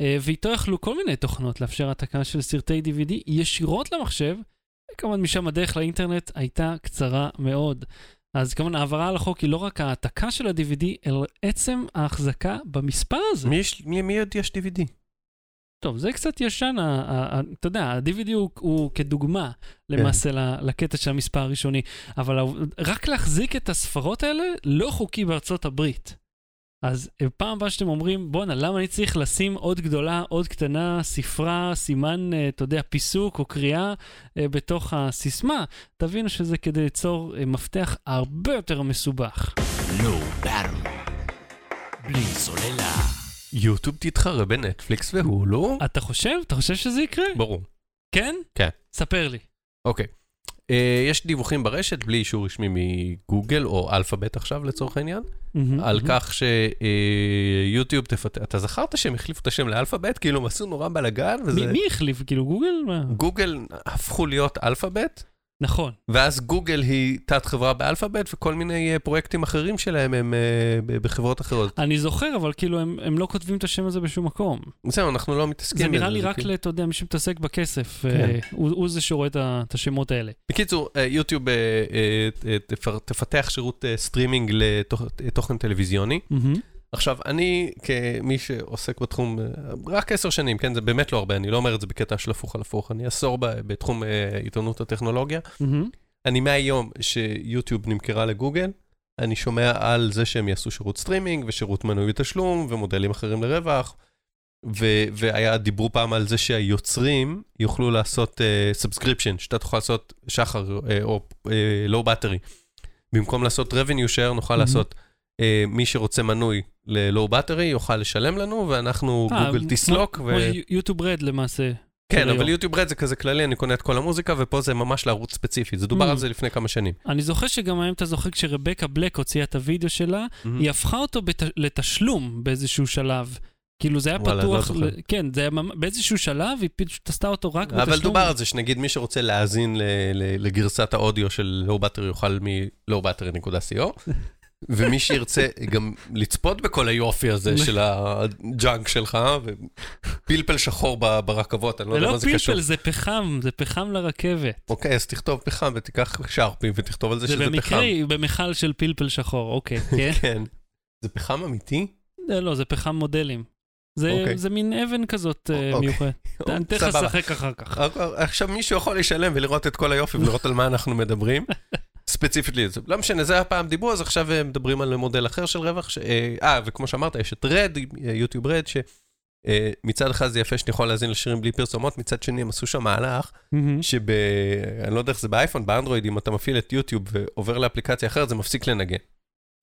אה, ואיתו יכלו כל מיני תוכנות לאפשר העתקה של סרטי DVD ישירות למחשב, וכמובן משם הדרך לאינטרנט הייתה קצרה מאוד. אז כמובן העברה על החוק היא לא רק העתקה של ה-DVD, אלא עצם ההחזקה במספר הזה. מי יש- מי- מי עוד יש DVD? טוב, זה קצת ישן, ה- ה- ה- אתה יודע, ה-DVD הוא, הוא כדוגמה למעשה ל- לקטע של המספר הראשוני, אבל רק להחזיק את הספרות האלה לא חוקי בארצות הברית. אז אה, פעם הבאה שאתם אומרים, בואנה, למה אני צריך לשים עוד גדולה, עוד קטנה, ספרה, סימן, אה, אתה יודע, פיסוק או קריאה אה, בתוך הסיסמה, תבינו שזה כדי ליצור מפתח הרבה יותר מסובך. Battery. בלי סוללה. יוטיוב תתחרה בנטפליקס והולו? אתה חושב? אתה חושב שזה יקרה? ברור. כן? כן. ספר לי. אוקיי. אה, יש דיווחים ברשת, בלי אישור רשמי מגוגל, או Alphabet עכשיו לצורך העניין, מהמם, על מהמם. כך שיוטיוב תפתח, אתה זכרת שהם החליפו את השם ל Alphabet? כאילו הם עשו נורא בלאגן, מי, וזה... מי החליף? כאילו גוגל? מה? גוגל הפכו להיות Alphabet, נכון. ואז גוגל היא תת חברה ב Alphabet, וכל מיני אה, פרויקטים אחרים שלהם הם אה, בחברות אחרות. אני זוכר, אבל כאילו הם, הם לא כותבים את השם הזה בשום מקום. זהו, אנחנו לא מתעסקים זה בזה. נראה לי רק, כאילו- אתה יודע, מי שמתעסק בכסף, כן. אה, הוא, הוא זה שרואה את את השמות האלה. בקיצור, אה, יוטיוב אה, אה, אה, תפתח שירות אה, סטרימינג לתוכן טלוויזיוני. מהמם. עכשיו, אני כמי שעוסק בתחום אה, רק עשר שנים, כן, זה באמת לא הרבה, אני לא אומר את זה בקטע של הפוך על הפוך, אני עשור בתחום אה, עיתונות הטכנולוגיה. אני מהיום שיוטיוב נמכרה לגוגל, אני שומע על זה שהם יעשו שירות סטרימינג ושירות מנוי בתשלום ומודלים אחרים לרווח. ו- והיה, דיברו פעם על זה שהיוצרים יוכלו לעשות subscription, שאתה תוכל לעשות שחר אה, או Low Battery. במקום לעשות revenue share, נוכל Mhm. לעשות, אה, מי שרוצה מנוי ל Low Battery יוכל לשלם לנו, ואנחנו אה, גוגל תסלוק. כמו YouTube Red למעשה. כן, אבל. YouTube Red זה כזה כללי, אני קונה את כל המוזיקה, ופה זה ממש לערוץ ספציפי. זה דובר Mm. על זה לפני כמה שנים. אני זוכר שגם היום אתה זוכר כשרבקה בלק הוציאה את הוידאו שלה, Mhm. היא הפכה אותו בת... לתשלום באיזשהו שלב. כאילו זה היה וואלה, לא פתוח, זוכר. ל... כן, זה היה באיזשהו שלב, היא פשוט עשתה אותו רק בתשלום. אבל דובר על זה שנגיד מי שרוצה להאזין ל- ל- לגרסת האודיו של Low Battery יוכל מ-lowbattery.co, (laughs) ומי שירצה גם לצפות בכל היופי הזה (laughs) של ה junk שלך, ופלפל שחור ברכבות, אני לא זה יודע לא מה זה קשור. פלפל, זה פחם, זה פחם לרכבת. אוקיי, אז תכתוב פחם ותיקח Sharpie ותכתוב על זה זה שזה במקרה פחם. היא במכל של פלפל שחור, אוקיי, (laughs) כן? כן. זה פחם אמיתי? לא, לא, זה פחם מודלים. זה, אוקיי. זה מין אבן כזאת אה, אוקיי. מיוחדת. אני אתן לך סבבה. לשחק אחר כך. עכשיו מישהו יכול לשלם ולראות את כל היופי ולראות על מה אנחנו מדברים. (laughs) ספציפית זה לא משנה, זה הפעם דיברו, אז עכשיו הם מדברים על מודל אחר של רווח. ש- אה, אה, וכמו שאמרת, יש את רד, יוטיוב רד, שמצד אחד זה יפה שאני יכול להאזין לשירים בלי פרסומות, מצד שני הם עשו שם מהלך. שב... אני לא יודע איך זה באייפון, באנדרואיד, אם אתה מפעיל את יוטיוב ועובר לאפליקציה אחרת, זה מפסיק לנגן.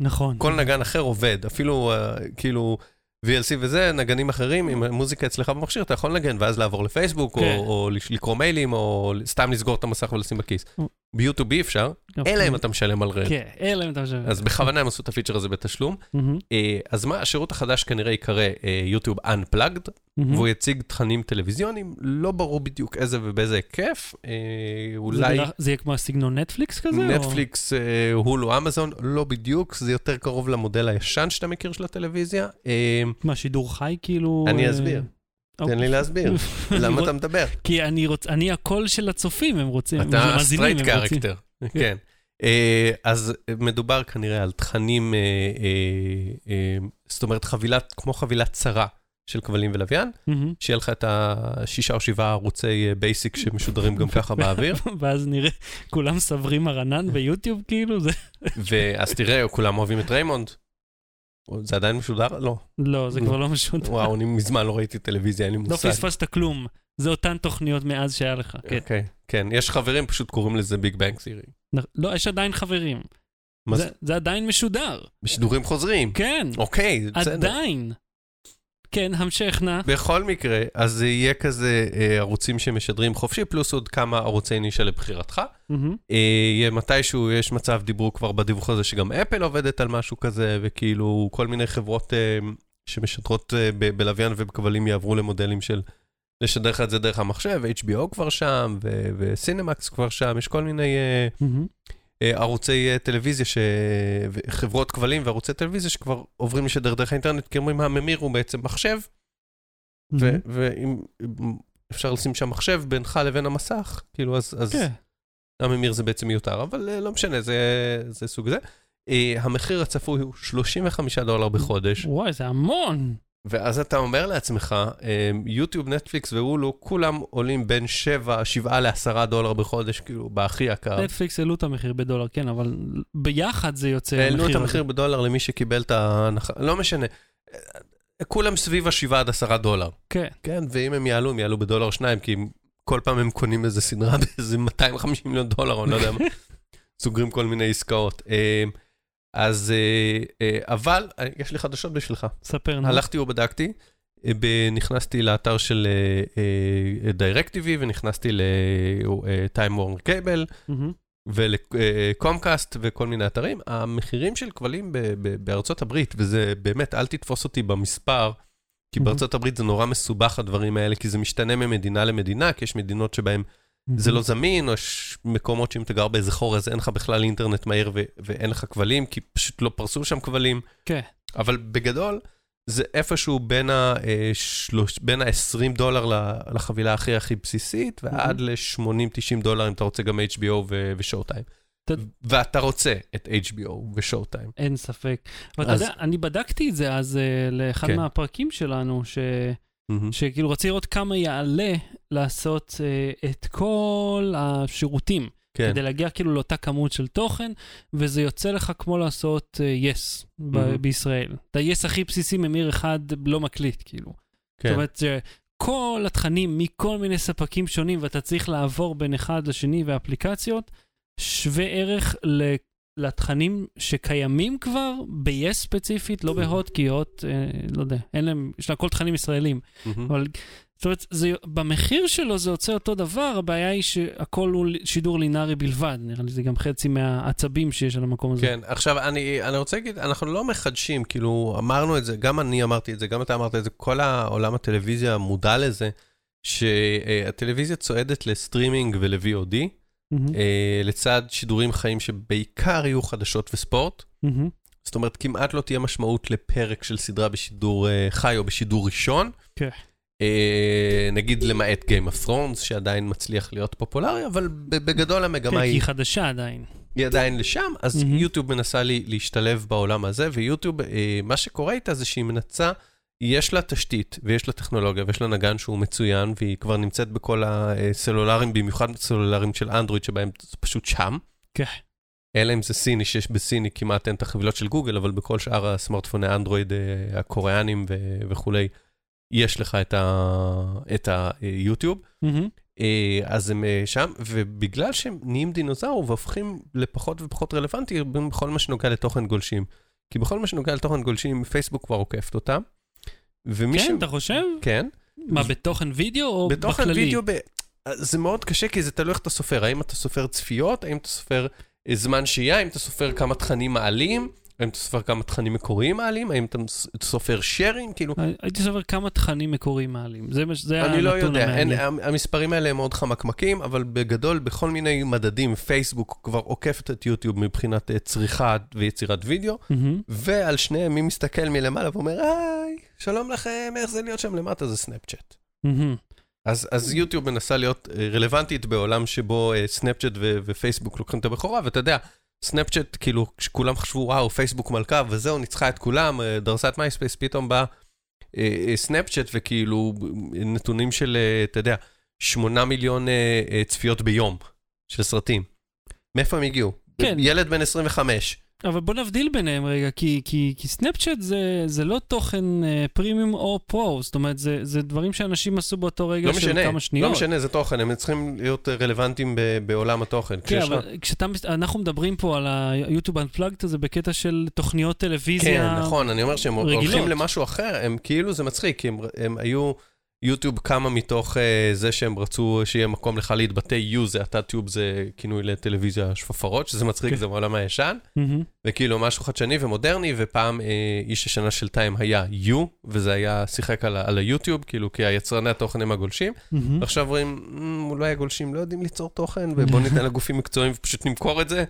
נכון. כל נגן אחר עובד, אפילו אה, כאילו VLC וזה, נגנים אחרים, עם המוזיקה אצלך במכשיר, אתה יכול לנגן, ואז לעבור לפייסבוק, כן. או, או לקרוא מיילים, או סתם לסגור את המסך ולשים בכיס. או. ביוטיוב אי אפשר, אלא אם אתה משלם על רד. כן, אלא אם אתה משלם. אז בכוונה הם עשו את הפיצ'ר הזה בתשלום. אה, אז מה, השירות החדש כנראה ייקרא אה, יוטיוב Unplugged. והוא יציג תכנים טלוויזיוניים, לא ברור בדיוק איזה ובאיזה היקף. אה, אולי זה יהיה כמו הסגנון נטפליקס כזה? נטפליקס, אה, הולו, אמזון, לא בדיוק, זה יותר קרוב למודל הישן שאתה מכיר של הטלוויזיה. אה, מה, שידור חי כאילו? אני אה, אסביר. תן אוקיי. לי להסביר. (laughs) למה אתה מדבר? כי אני רוצ... אני הקול של הצופים, הם רוצים. אתה straight. character. כן. אה, אז מדובר כנראה על תכנים, אה, אה, זאת אומרת חבילת, כמו חבילה צרה של כבלים ולוויין. שיהיה לך את השישה או שבעה ערוצי בייסיק שמשודרים גם ככה באוויר, (laughs) ואז נראה, כולם סברים הרנן ביוטיוב כאילו? זה... ואז תראה, כולם אוהבים את ריימונד. זה עדיין משודר? לא. לא, זה כבר לא משודר. וואו, אני מזמן לא ראיתי טלוויזיה, אין לי לא מושג. פספסת כלום. זה אותן תוכניות מאז שהיה לך. כן. אוקיי, כן, יש חברים פשוט קוראים לזה ביג בנג סירי. לא, יש עדיין חברים. זה עדיין משודר. בשידורים חוזרים. כן, אוקיי, בסדר. עדיין. כן, המשך נא. בכל מקרה, אז זה יהיה כזה אה, ערוצים שמשדרים חופשי, פלוס עוד כמה ערוצי נישה לבחירתך. מהמם. אה, מתישהו, יש מצב, דיברו כבר בדיווח הזה, שגם אפל עובדת על משהו כזה, וכאילו כל מיני חברות אה, שמשדרות אה, ב- בלוויין ובכבלים יעברו למודלים של לשדר לך את זה דרך המחשב, HBO כבר שם, ו- וסינמקס כבר שם, יש כל מיני אה, מהמם. אה, ערוצי אה, טלוויזיה, ש... חברות כבלים וערוצי טלוויזיה שכבר עוברים לשדר דרך האינטרנט, כי אומרים, הממיר הוא בעצם מחשב, מהמם. ואם אם אפשר לשים שם מחשב בינך לבין המסך, כאילו, אז, אז כן. הממיר זה בעצם מיותר, אבל אה, לא משנה, זה, זה סוג זה. המחיר הצפוי הוא 35 דולר בחודש. וואי, זה המון. ואז אתה אומר לעצמך, אה, יוטיוב, נטפליקס והולו, כולם עולים בין 7, 7 ל-10 דולר בחודש, כאילו, בהכי יקר. נטפליקס העלו את המחיר בדולר, כן, אבל ביחד זה יוצא העלו את. המחיר בדולר למי שקיבל את ההנחה, לא משנה. כולם סביב ה-7 עד 10 דולר. כן, כן, ואם הם יעלו, הם יעלו בדולר או שניים, כי כל פעם הם קונים איזה סדרה (laughs) באיזה 250 מיליון דולר, או אני לא יודע מה. (laughs) סוגרים כל מיני עסקאות. אז, אה, אה, אבל, אה, יש לי חדשות בשבילך. ספר נו. הלכתי ובדקתי, נכנסתי לאתר של דירקטיבי ונכנסתי ל-time warner cable. ולקומקאסט וכל מיני אתרים. המחירים של כבלים בארצות הברית, וזה באמת, אל תתפוס אותי במספר, כי. בארצות הברית זה נורא מסובך הדברים האלה, כי זה משתנה ממדינה למדינה, כי יש מדינות שבהן זה לא זמין, או יש מקומות שאם אתה גר באיזה חור, אז אין לך בכלל אינטרנט מהיר ו- ואין לך כבלים, כי פשוט לא פרסו שם כבלים. כן. אבל בגדול, זה איפשהו בין ה- אה, שלוש- בין ה-20 דולר לחבילה הכי הכי בסיסית, ועד ל-80-90 דולר אם אתה רוצה גם HBO ו- ושואו-טיים. אתה- ואתה רוצה את HBO ושואו-טיים. אין ספק. אבל אתה אז- יודע, אני בדקתי את זה אז אה, לאחד כן. מהפרקים שלנו, ש... מהמם. שכאילו רציתי לראות כמה יעלה לעשות אה, את כל השירותים, כן, כדי להגיע כאילו לאותה כמות של תוכן, וזה יוצא לך כמו לעשות אה, yes ב- מהמם. בישראל. את ה-yes הכי בסיסי ממיר אחד לא מקליט, כאילו. זאת כן. אומרת, כל התכנים מכל מיני ספקים שונים, ואתה צריך לעבור בין אחד לשני והאפליקציות, שווה ערך ל... לתכנים שקיימים כבר ב-yes ספציפית, לא בהוט, כי הוט, אה, לא יודע, אין להם, יש לה כל תכנים ישראלים. אבל זאת אומרת, זה, במחיר שלו זה יוצא אותו דבר, הבעיה היא שהכל הוא שידור לינארי בלבד. נראה לי זה גם חצי מהעצבים שיש על המקום הזה. כן, עכשיו אני, אני רוצה להגיד, אנחנו לא מחדשים, כאילו, אמרנו את זה, גם אני אמרתי את זה, גם אתה אמרת את זה, כל העולם הטלוויזיה מודע לזה, שהטלוויזיה צועדת לסטרימינג ול-VOD, לצד שידורים חיים שבעיקר יהיו חדשות וספורט. מהמם, זאת אומרת, כמעט לא תהיה משמעות לפרק של סדרה בשידור אה, חי או בשידור ראשון. כן. אה, נגיד למעט Game of Thrones, שעדיין מצליח להיות פופולרי, אבל בגדול כן, המגמה כי היא... היא חדשה עדיין. היא עדיין לשם, אז מהמם. יוטיוב מנסה לי, להשתלב בעולם הזה, ויוטיוב, אה, מה שקורה איתה זה שהיא מנסה, יש לה תשתית, ויש לה טכנולוגיה, ויש לה נגן שהוא מצוין, והיא כבר נמצאת בכל הסלולרים, במיוחד סלולרים של אנדרואיד, שבהם זה פשוט שם. כן. אלא אם זה סיני, שיש בסיני כמעט אין את החבילות של גוגל, אבל בכל שאר הסמארטפוני אנדרואיד אה, הקוריאנים ו- וכולי, יש לך את ה- את היוטיוב. מהמם, אה, אז הם אה, שם, ובגלל שהם נהיים דינוזאור והופכים לפחות ופחות רלוונטיים בכל מה שנוגע לתוכן גולשים. כי בכל מה שנוגע לתוכן גולשים, פייסבוק כבר עוקפת אותם. ומי כן, אתה חושב? כן. מה, בתוכן וידאו או בתוכן בכללי? וידאו, ב... זה מאוד קשה, כי זה תלוי איך אתה סופר. האם אתה סופר צפיות, האם אתה סופר אה, זמן שהייה, האם אתה סופר כמה תכנים מעלים, האם אתה סופר כמה תכנים מקוריים מעלים, האם אתה סופר שיירים, כאילו... הייתי סופר כמה תכנים מקוריים מעלים. זה זה אני לא הנתון יודע, המעניין. המספרים האלה הם מאוד חמקמקים, אבל בגדול, בכל מיני מדדים, פייסבוק כבר עוקפת את יוטיוב מבחינת אה, צריכה ויצירת וידאו, מהמם, ועל שניהם מי מסתכל מלמעלה ואומר, היי, שלום לכם, איך זה להיות שם למטה? זה סנאפצ'אט. מהמם. אז, אז יוטיוב מנסה להיות אה, רלוונטית בעולם שבו אה, סנאפצ'אט ו- ופייסבוק לוקחים את הבכורה, ואתה יודע, סנאפצ'אט, כאילו, כשכולם חשבו, וואו, פייסבוק מלכה, וזהו, ניצחה את כולם, אה, דרסה את מייספייס, פתאום בא אה, אה, סנאפצ'אט, וכאילו, נתונים של, אתה יודע, 8 מיליון צפיות ביום של סרטים. מאיפה הם הגיעו? כן. ילד בן 25. אבל בוא נבדיל ביניהם רגע, כי, כי, כי סנאפצ'אט זה, זה לא תוכן אה, פרימיום או pro, זאת אומרת, זה, זה דברים שאנשים עשו באותו רגע לא של משנה, כמה שניות. לא משנה, זה תוכן, הם צריכים להיות רלוונטיים ב- בעולם התוכן. כן, לך- אבל כשאתה, אנחנו מדברים פה על היוטיוב Unplugged הזה בקטע של תוכניות טלוויזיה. כן, נכון, אני אומר שהם רגילות. הולכים למשהו אחר, הם כאילו, זה מצחיק, הם, הם היו, יוטיוב קמה מתוך uh, זה שהם רצו שיהיה מקום לך להתבטא, יו זה הטאטיוב זה כינוי לטלוויזיה שפופרות, שזה מצחיק, כן. זה מעולם הישן, מהמם, וכאילו משהו חדשני ומודרני, ופעם אה, איש השנה של טיים היה יו, וזה היה, שיחק על, על היוטיוב, כאילו, כי היצרני התוכן הם הגולשים, מהמם. ועכשיו אומרים, "מ, אולי הגולשים לא יודעים ליצור תוכן, ובואו (laughs) ניתן לגופים מקצועיים ופשוט נמכור את זה.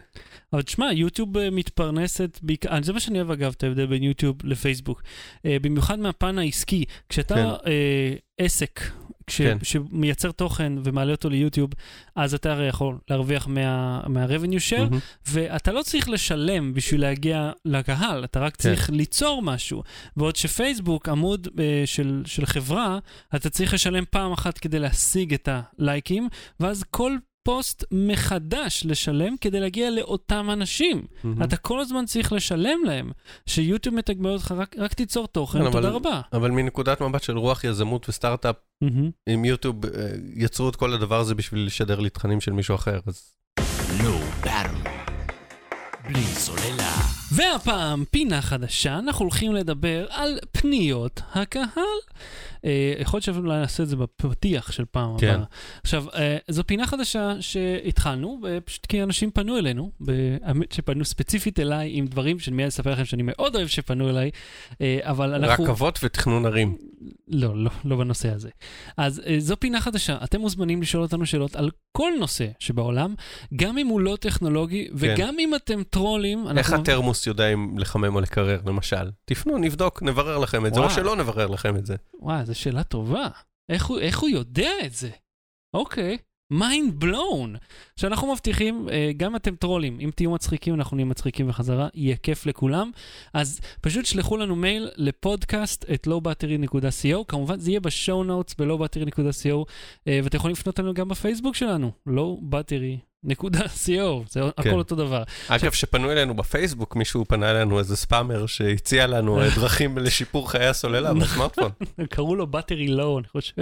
אבל תשמע, יוטיוב אה, מתפרנסת, בעיקר, זה מה שאני אוהב אגב, את ההבדל בין יוטיוב לפייסבוק. אה, במיוחד מהפן העסקי, כשאתה כן. אה, עסק, כש, כן. שמייצר תוכן ומעלה אותו ליוטיוב, אז אתה הרי יכול להרוויח מה, מה-revenue share, מהמם. ואתה לא צריך לשלם בשביל להגיע לקהל, אתה רק כן. צריך ליצור משהו. בעוד שפייסבוק, עמוד אה, של, של חברה, אתה צריך לשלם פעם אחת כדי להשיג את הלייקים, ואז כל פוסט מחדש לשלם כדי להגיע לאותם אנשים. מהמם. אתה כל הזמן צריך לשלם להם. שיוטיוב מתגמל אותך, רק, רק תיצור תוכן, כן, תודה אבל- רבה. אבל מנקודת מבט של רוח יזמות וסטארט-אפ, מהמם. אם יוטיוב אה, יצרו את כל הדבר הזה בשביל לשדר לי תכנים של מישהו אחר, אז... Low Battery. בלי סוללה. והפעם, פינה חדשה, אנחנו הולכים לדבר על פניות הקהל. אה, יכול להיות שאפילו נעשה את זה בפתיח של פעם כן. הבאה. עכשיו, אה, זו פינה חדשה שהתחלנו, אה, פשוט כי אנשים פנו אלינו, האמת שפנו ספציפית אליי עם דברים שאני מיד אספר לכם שאני מאוד אוהב שפנו אליי, אבל אנחנו... רכבות ותכנון ערים. לא, לא, לא בנושא הזה. אז זו פינה חדשה, אתם מוזמנים לשאול אותנו שאלות על כל נושא שבעולם, גם אם הוא לא טכנולוגי, וגם אם אתם טרולים, כן. איך אנחנו... התרמוס יודע אם לחמם או לקרר, למשל? תפנו, נבדוק, נברר לכם את זה, או וואו. שלא נברר לכם את זה. וואי, זו שאלה טובה. איך הוא, איך הוא יודע את זה? אוקיי. mind blown. עכשיו, אנחנו מבטיחים, אה, גם אתם טרולים, אם תהיו מצחיקים, אנחנו נהיה מצחיקים בחזרה, יהיה כיף לכולם. אז פשוט שלחו לנו מייל לפודקאסט את lowbattery.co, כמובן זה יהיה בשואו נוטס ב-lowbattery.co, אה, ואתם יכולים לפנות אלינו גם בפייסבוק שלנו, lowbattery.co, זה הכל כן. אותו דבר. אגב, שפנו אלינו בפייסבוק, מישהו פנה אלינו, איזה ספאמר שהציע לנו אה, (laughs) דרכים לשיפור חיי הסוללה (laughs) בסמארטפון, קראו לו battery low, אני חושב.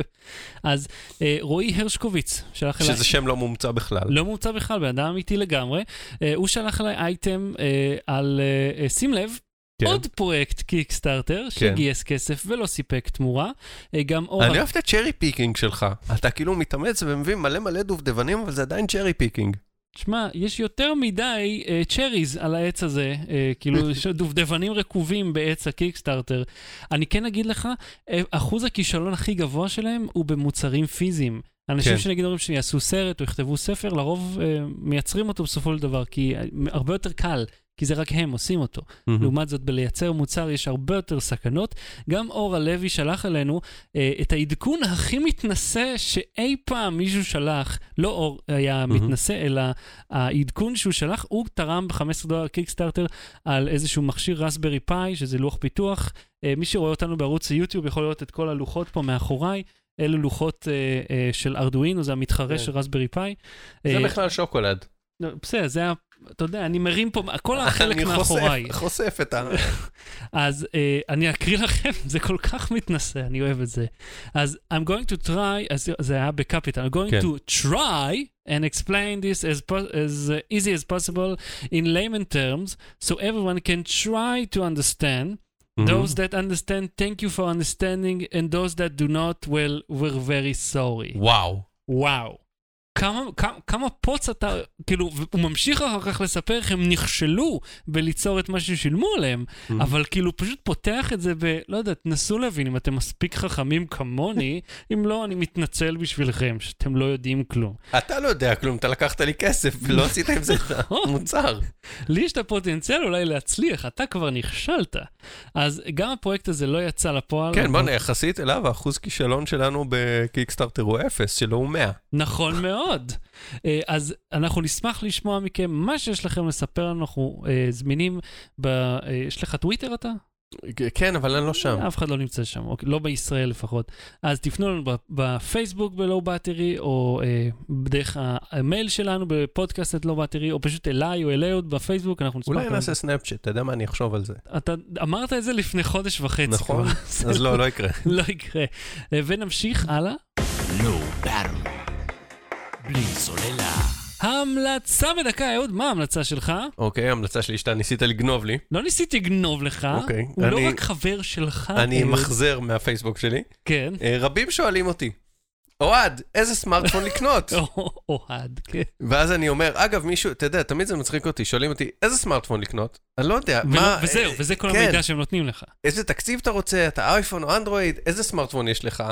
אז אה, רועי הרשקוביץ שלח אליי... שזה שם לא מומצא בכלל. לא מומצא בכלל, בן אדם אמיתי לגמרי. אה, הוא שלח אליי אייטם אה, על, אה, אה, שים לב, כן. עוד פרויקט קיקסטארטר שגייס כסף ולא סיפק תמורה. אה, גם אור... אני אוהב את ה cherry picking שלך. אתה כאילו מתאמץ ומביא מלא מלא דובדבנים, אבל זה עדיין cherry picking. שמע, יש יותר מדי אה, cherries על העץ הזה, אה, כאילו (laughs) יש דובדבנים רקובים בעץ הקיקסטארטר. אני כן אגיד לך, אחוז הכישלון הכי גבוה שלהם הוא במוצרים פיזיים. אנשים כן. שנגיד אומרים שיעשו סרט או יכתבו ספר, לרוב אה, מייצרים אותו בסופו של דבר, כי הרבה יותר קל, כי זה רק הם עושים אותו. לעומת זאת, בלייצר מוצר יש הרבה יותר סכנות. גם אור הלוי שלח אלינו אה, את העדכון הכי מתנשא שאי פעם מישהו שלח, לא אור היה מהמם. מתנשא, אלא העדכון שהוא שלח, הוא תרם ב-15 דולר קיקסטארטר על איזשהו מכשיר רסברי פאי, שזה לוח פיתוח. אה, מי שרואה אותנו בערוץ היוטיוב יכול לראות את כל הלוחות פה מאחוריי. אלו לוחות אה, אה, של ארדואינו, זה המתחרה כן. של רסברי פאי. זה אה, בכלל שוקולד. לא, בסדר, זה אתה יודע, אני מרים פה, כל החלק (laughs) אני מאחוריי. חושף- חושף את ה... (laughs) אז uh, אני אקריא לכם, (laughs) זה כל כך מתנשא, אני אוהב את זה. אז I'm going to try, אז זה היה בקפיטל, I'm going כן. to try and explain this as, po- as uh, easy as possible in layman terms, so everyone can try to understand. Those that understand, thank you for understanding, and those that do not, well, we're very sorry. וואו. וואו. כמה, כמה, כמה פוץ אתה, כאילו, הוא ממשיך אחר כך לספר איך הם נכשלו בליצור את מה ששילמו עליהם, אבל כאילו פשוט פותח את זה ב... לא יודע, תנסו להבין אם אתם מספיק חכמים כמוני, (laughs) אם לא, אני מתנצל בשבילכם, שאתם לא יודעים כלום. אתה לא יודע כלום, אתה לקחת לי כסף (laughs) ולא עשית עם זה את המוצר. לי יש את הפוטנציאל אולי להצליח, אתה כבר נכשלת. אז גם הפרויקט הזה לא יצא לפועל. כן, בוא'נה, יחסית אליו, האחוז כישלון שלנו בקיקסטארטר הוא אפס, שלו הוא 100. נכון מאוד. (laughs) אה, אז אנחנו נשמח לשמוע מכם מה שיש לכם לספר לנו, אנחנו אה, זמינים ב... אה, יש לך טוויטר אתה? כן, אבל אני לא שם. אף אחד לא נמצא שם, אוקיי, לא בישראל לפחות. אז תפנו לנו ב- בפייסבוק בלואו באטרי, או אה, דרך המייל שלנו בפודקאסט את לואו באטרי, או פשוט אליי או אלי עוד בפייסבוק, אנחנו נשמח. אולי מאוד. נעשה סנאפצ'אט, אתה יודע מה, אני אחשוב על זה. אתה אמרת את זה לפני חודש וחצי. נכון? אז לא, לא יקרה. (laughs) לא יקרה. ונמשיך הלאה. Low Battery. בלי סוללה. המלצה בדקה, אהוד, מה ההמלצה שלך? אוקיי, ההמלצה שלי שאתה ניסית לגנוב לי. לא ניסיתי לגנוב לך, אוקיי, הוא לא אני- רק חבר שלך. אני אהוד. מחזר מהפייסבוק שלי. כן. אה, רבים שואלים אותי, אוהד, איזה סמארטפון לקנות? (laughs) או- אוהד, כן. ואז אני אומר, אגב, מישהו, אתה יודע, תמיד זה מצחיק אותי, שואלים אותי, איזה סמארטפון לקנות? אני לא יודע, ולא- מה... וזהו, אה, וזה כל כן. המידע שהם נותנים לך. איזה תקציב אתה רוצה, אתה אייפון או אנדרואיד, איזה סמארטפון יש לך?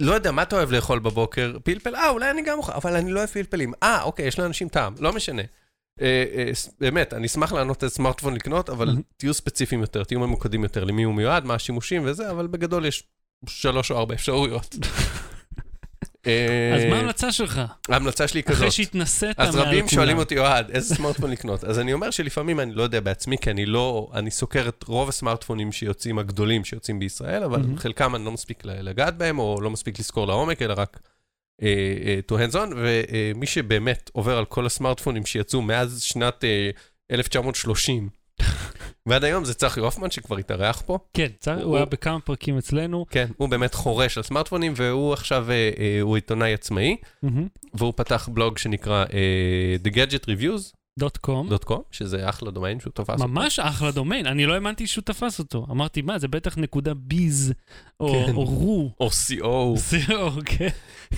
לא יודע, מה אתה אוהב לאכול בבוקר? פלפל? אה, אולי אני גם אוכל, אבל אני לא אוהב פלפלים. אה, אוקיי, יש לאנשים טעם, לא משנה. אה, אה, באמת, אני אשמח לענות איזה סמארטפון לקנות, אבל מהמם. תהיו ספציפיים יותר, תהיו ממוקדים יותר, למי הוא מיועד, מה השימושים וזה, אבל בגדול יש שלוש או ארבע אפשרויות. (laughs) אה, אז מה ההמלצה שלך? ההמלצה שלי היא אחרי כזאת. שהתנסית מעל אז כולם. רבים שואלים אותי, אוהד, איזה סמארטפון לקנות? אז אני אומר שלפעמים אני לא יודע בעצמי, כי אני לא, אני סוקר את רוב הסמארטפונים שיוצאים, הגדולים שיוצאים בישראל, אבל. חלקם אני לא מספיק לגעת בהם, או לא מספיק לזכור לעומק, אלא רק אה, אה, to hands on, ומי שבאמת עובר על כל הסמארטפונים שיצאו מאז שנת אה, 1930, ועד היום זה צחי הופמן שכבר התארח פה. כן, צר- הוא הוא- היה בכמה פרקים אצלנו. כן, הוא באמת חורש על סמארטפונים, והוא עכשיו, אה, אה, הוא עיתונאי עצמאי, מהמם. והוא פתח בלוג שנקרא אה, The Gadget Reviews. דוט קום. דוט קום, שזה אחלה דומיין שהוא תפס. אותו. ממש אחלה דומיין, אני לא האמנתי שהוא תפס אותו. אמרתי, מה, זה בטח נקודה ביז, או כן. או רו. או CO. זהו, כן.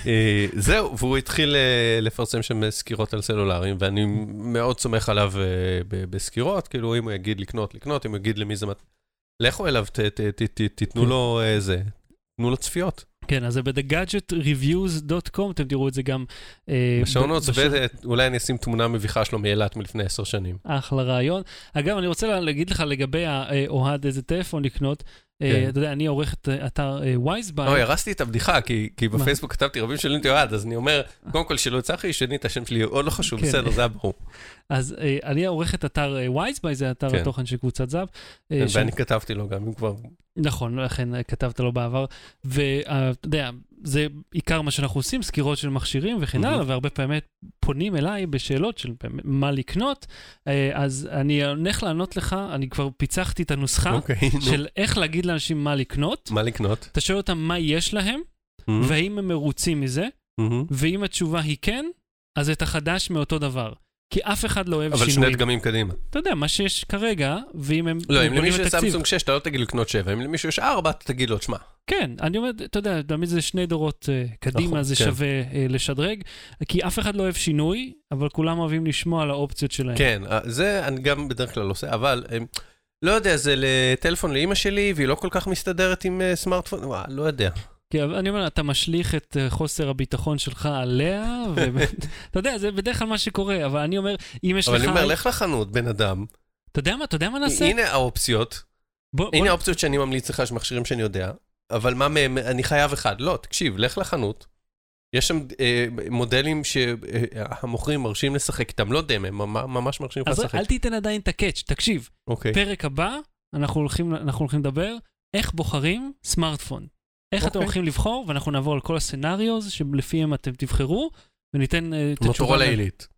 אה, זהו, והוא התחיל אה, לפרסם שם סקירות על סלולריים, ואני מאוד סומך עליו אה, בסקירות, כאילו אם הוא יגיד לקנות, לקנות, אם הוא יגיד למי זה... מת- לכו אליו, ת- ת- ת- ת- תיתנו לו אה, זה, תנו לו צפיות. כן, אז זה ב-thegadgetreviews.com, אתם תראו את זה גם... אה, בשעונות, בש- ואולי אני אשים תמונה מביכה שלו מאילת מלפני עשר שנים. אחלה רעיון. אגב, אני רוצה לה- להגיד לך לגבי האוהד איזה טלפון לקנות. אה, כן. אתה יודע, אני עורך את אה, אתר וייזביי. אוי, הרסתי את הבדיחה, כי? בפייסבוק כתבתי רבים שואלים אותי אוהד, אז אני אומר, קודם כל שלא צחי, שני את השם שלי, עוד לא חשוב, כן. בסדר, זה היה ברור. אז אה, אני עורך את אתר וייזביי, זה אתר כן. התוכן של קבוצת זאב. אה, ואני כתבתי לו גם, אם כבר... נכון, לכן אה, כתבת לו בעבר. ואתה יודע, זה עיקר מה שאנחנו עושים, סקירות של מכשירים וכן הלאה. והרבה פעמים פונים אליי בשאלות של מה לקנות. אה, אז אני הולך לענות לך, אני כבר פיצחתי את הנוסחה אוקיי, נו. של איך להגיד לאנשים מה לקנות. מה לקנות? אתה שואל אותם מה יש להם, והאם הם מרוצים מזה. ואם התשובה היא כן, אז אתה חדש מאותו דבר. כי אף אחד לא אוהב אבל שני שינויים. דגמים קדימה. אתה יודע, מה שיש כרגע, ואם הם לא, אם למישהו יש. סמסונג 6, אתה לא תגיד לקנות 7, אם למישהו יש 4, אתה תגיד לו, תשמע. כן, אני אומר, אתה יודע, תמיד זה שני דורות uh, קדימה, נכון, זה כן. שווה uh, לשדרג, כי אף אחד לא אוהב שינוי, אבל כולם אוהבים לשמוע על האופציות שלהם. כן, אה, זה אני גם בדרך כלל עושה, אבל אה, לא יודע, זה לטלפון לאימא שלי, והיא לא כל כך מסתדרת עם סמארטפון, לא יודע. כי אני אומר, אתה משליך את uh, חוסר הביטחון שלך עליה, (laughs) ואתה יודע, זה בדרך כלל מה שקורה, אבל אני אומר, אם יש אבל לך... אני אומר, לך לחנות, בן אדם, אתה יודע מה, אתה יודע מה נעשה? הנה האופציות, בוא, בוא, הנה האופציות שאני ממליץ לך, יש מכשירים שאני יודע, אבל מה מהם, אני חייב אחד. לא, תקשיב, לך לחנות. יש שם אה, מודלים שהמוכרים מרשים לשחק איתם, לא דמה, ממ- ממש מרשים לך אז לשחק. אל תיתן עדיין את הקאץ', תקשיב, אוקיי. פרק הבא, אנחנו הולכים, אנחנו הולכים לדבר איך בוחרים סמארטפון. איך אתם אוקיי. הולכים לבחור, ואנחנו נעבור על כל הסצנריוז שלפיהם אתם תבחרו, וניתן אה, את התשובה. מוטורולה עילית.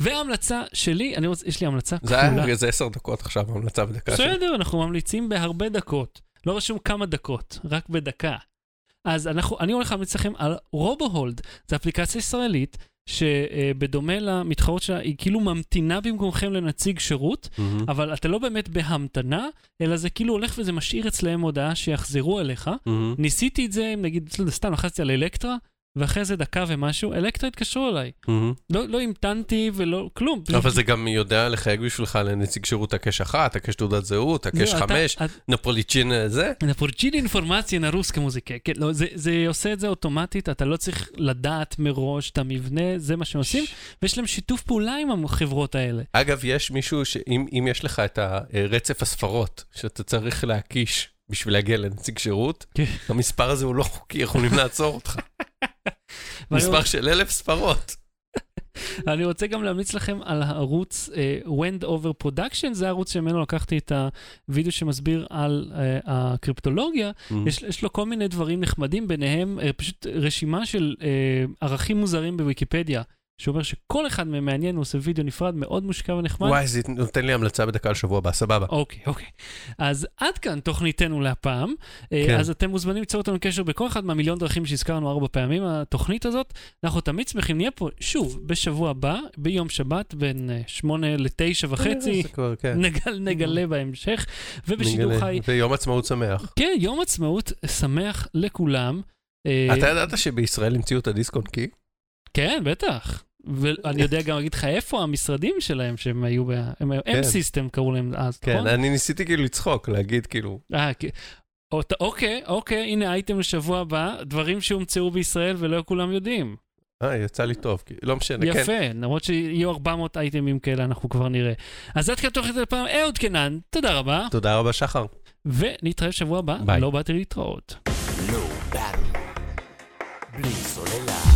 וההמלצה (laughs) שלי, אני רוצה, יש לי המלצה זה כפולה. היה איזה עשר דקות עכשיו, המלצה בדקה שלי. בסדר, אנחנו ממליצים בהרבה דקות. לא רשום כמה דקות, רק בדקה. אז אנחנו, אני הולך להמליץ לכם על רובו-הולד. זו אפליקציה ישראלית, שבדומה למתחרות שלה, היא כאילו ממתינה במקומכם לנציג שירות, מהמם. אבל אתה לא באמת בהמתנה, אלא זה כאילו הולך וזה משאיר אצלהם הודעה שיחזרו אליך. מהמם. ניסיתי את זה, נגיד, סתם לחצתי על אלקטרה, ואחרי זה דקה ומשהו, אלקטרה התקשרו אליי. מהמם. לא, לא המתנתי ולא, כלום. אבל זה גם יודע לחייג בשבילך לנציג שירות הקש אחת, הקש תעודת זהות, הקש אתה- חמש, נפוליצ'ין אה, זה. נפורצ'יני אינפורמציה נרוסקה מוזיקה. כן, לא, זה, זה עושה את זה אוטומטית, אתה לא צריך לדעת מראש את המבנה, זה מה שהם עושים, ויש להם שיתוף פעולה עם החברות האלה. אגב, יש מישהו שאם אם יש לך את הרצף הספרות שאתה צריך להקיש בשביל להגיע לנציג שירות, כן. המספר הזה הוא לא חוקי, יכולים לעצור אותך. מספר של אלף ספרות. (laughs) אני רוצה גם להמליץ לכם על הערוץ uh, Wend Over Production, זה הערוץ שממנו לקחתי את הוידאו שמסביר על uh, הקריפטולוגיה. יש, יש לו כל מיני דברים נחמדים, ביניהם uh, פשוט רשימה של uh, ערכים מוזרים בוויקיפדיה, שאומר שכל אחד מהם מעניין, הוא עושה וידאו נפרד, מאוד מושקע ונחמד. וואי, זה נותן לי המלצה בדקה לשבוע הבא, סבבה. אוקיי, אוקיי. אז עד כאן תוכניתנו להפעם. כן. כן. אז אתם מוזמנים ליצור אותנו קשר בכל אחד מהמיליון דרכים שהזכרנו ארבע פעמים, התוכנית הזאת. אנחנו תמיד שמחים, נהיה פה שוב בשבוע הבא, ביום שבת, בין אה, שמונה לתשע וחצי. זה כבר, כן. נגל, נגלה בהמשך, ובשידור. חי. ויום עצמאות שמח. כן, יום עצמאות שמח לכולם. אה, אתה ידעת שבישראל המציאו את הדיסק-און קי? כן, בטח. ואני יודע גם להגיד לך איפה המשרדים שלהם שהם היו, ב- הם היו כן. M-System קראו להם אז, כן, נכון? אני ניסיתי כאילו לצחוק, להגיד כאילו, אה, כן. אוקיי, אוקיי, הנה אייטם לשבוע הבא, דברים שהומצאו בישראל ולא כולם יודעים. אה, יצא לי טוב, כי- לא משנה, כן. יפה, למרות שיהיו 400 אייטמים כאלה, אנחנו כבר נראה. אז עד כאן תוכנית הפעם, אהוד קנן, תודה רבה, תודה רבה, שחר. ונתראה בשבוע הבא, ביי. לא באתי להתראות. Battery. בלי סוללה.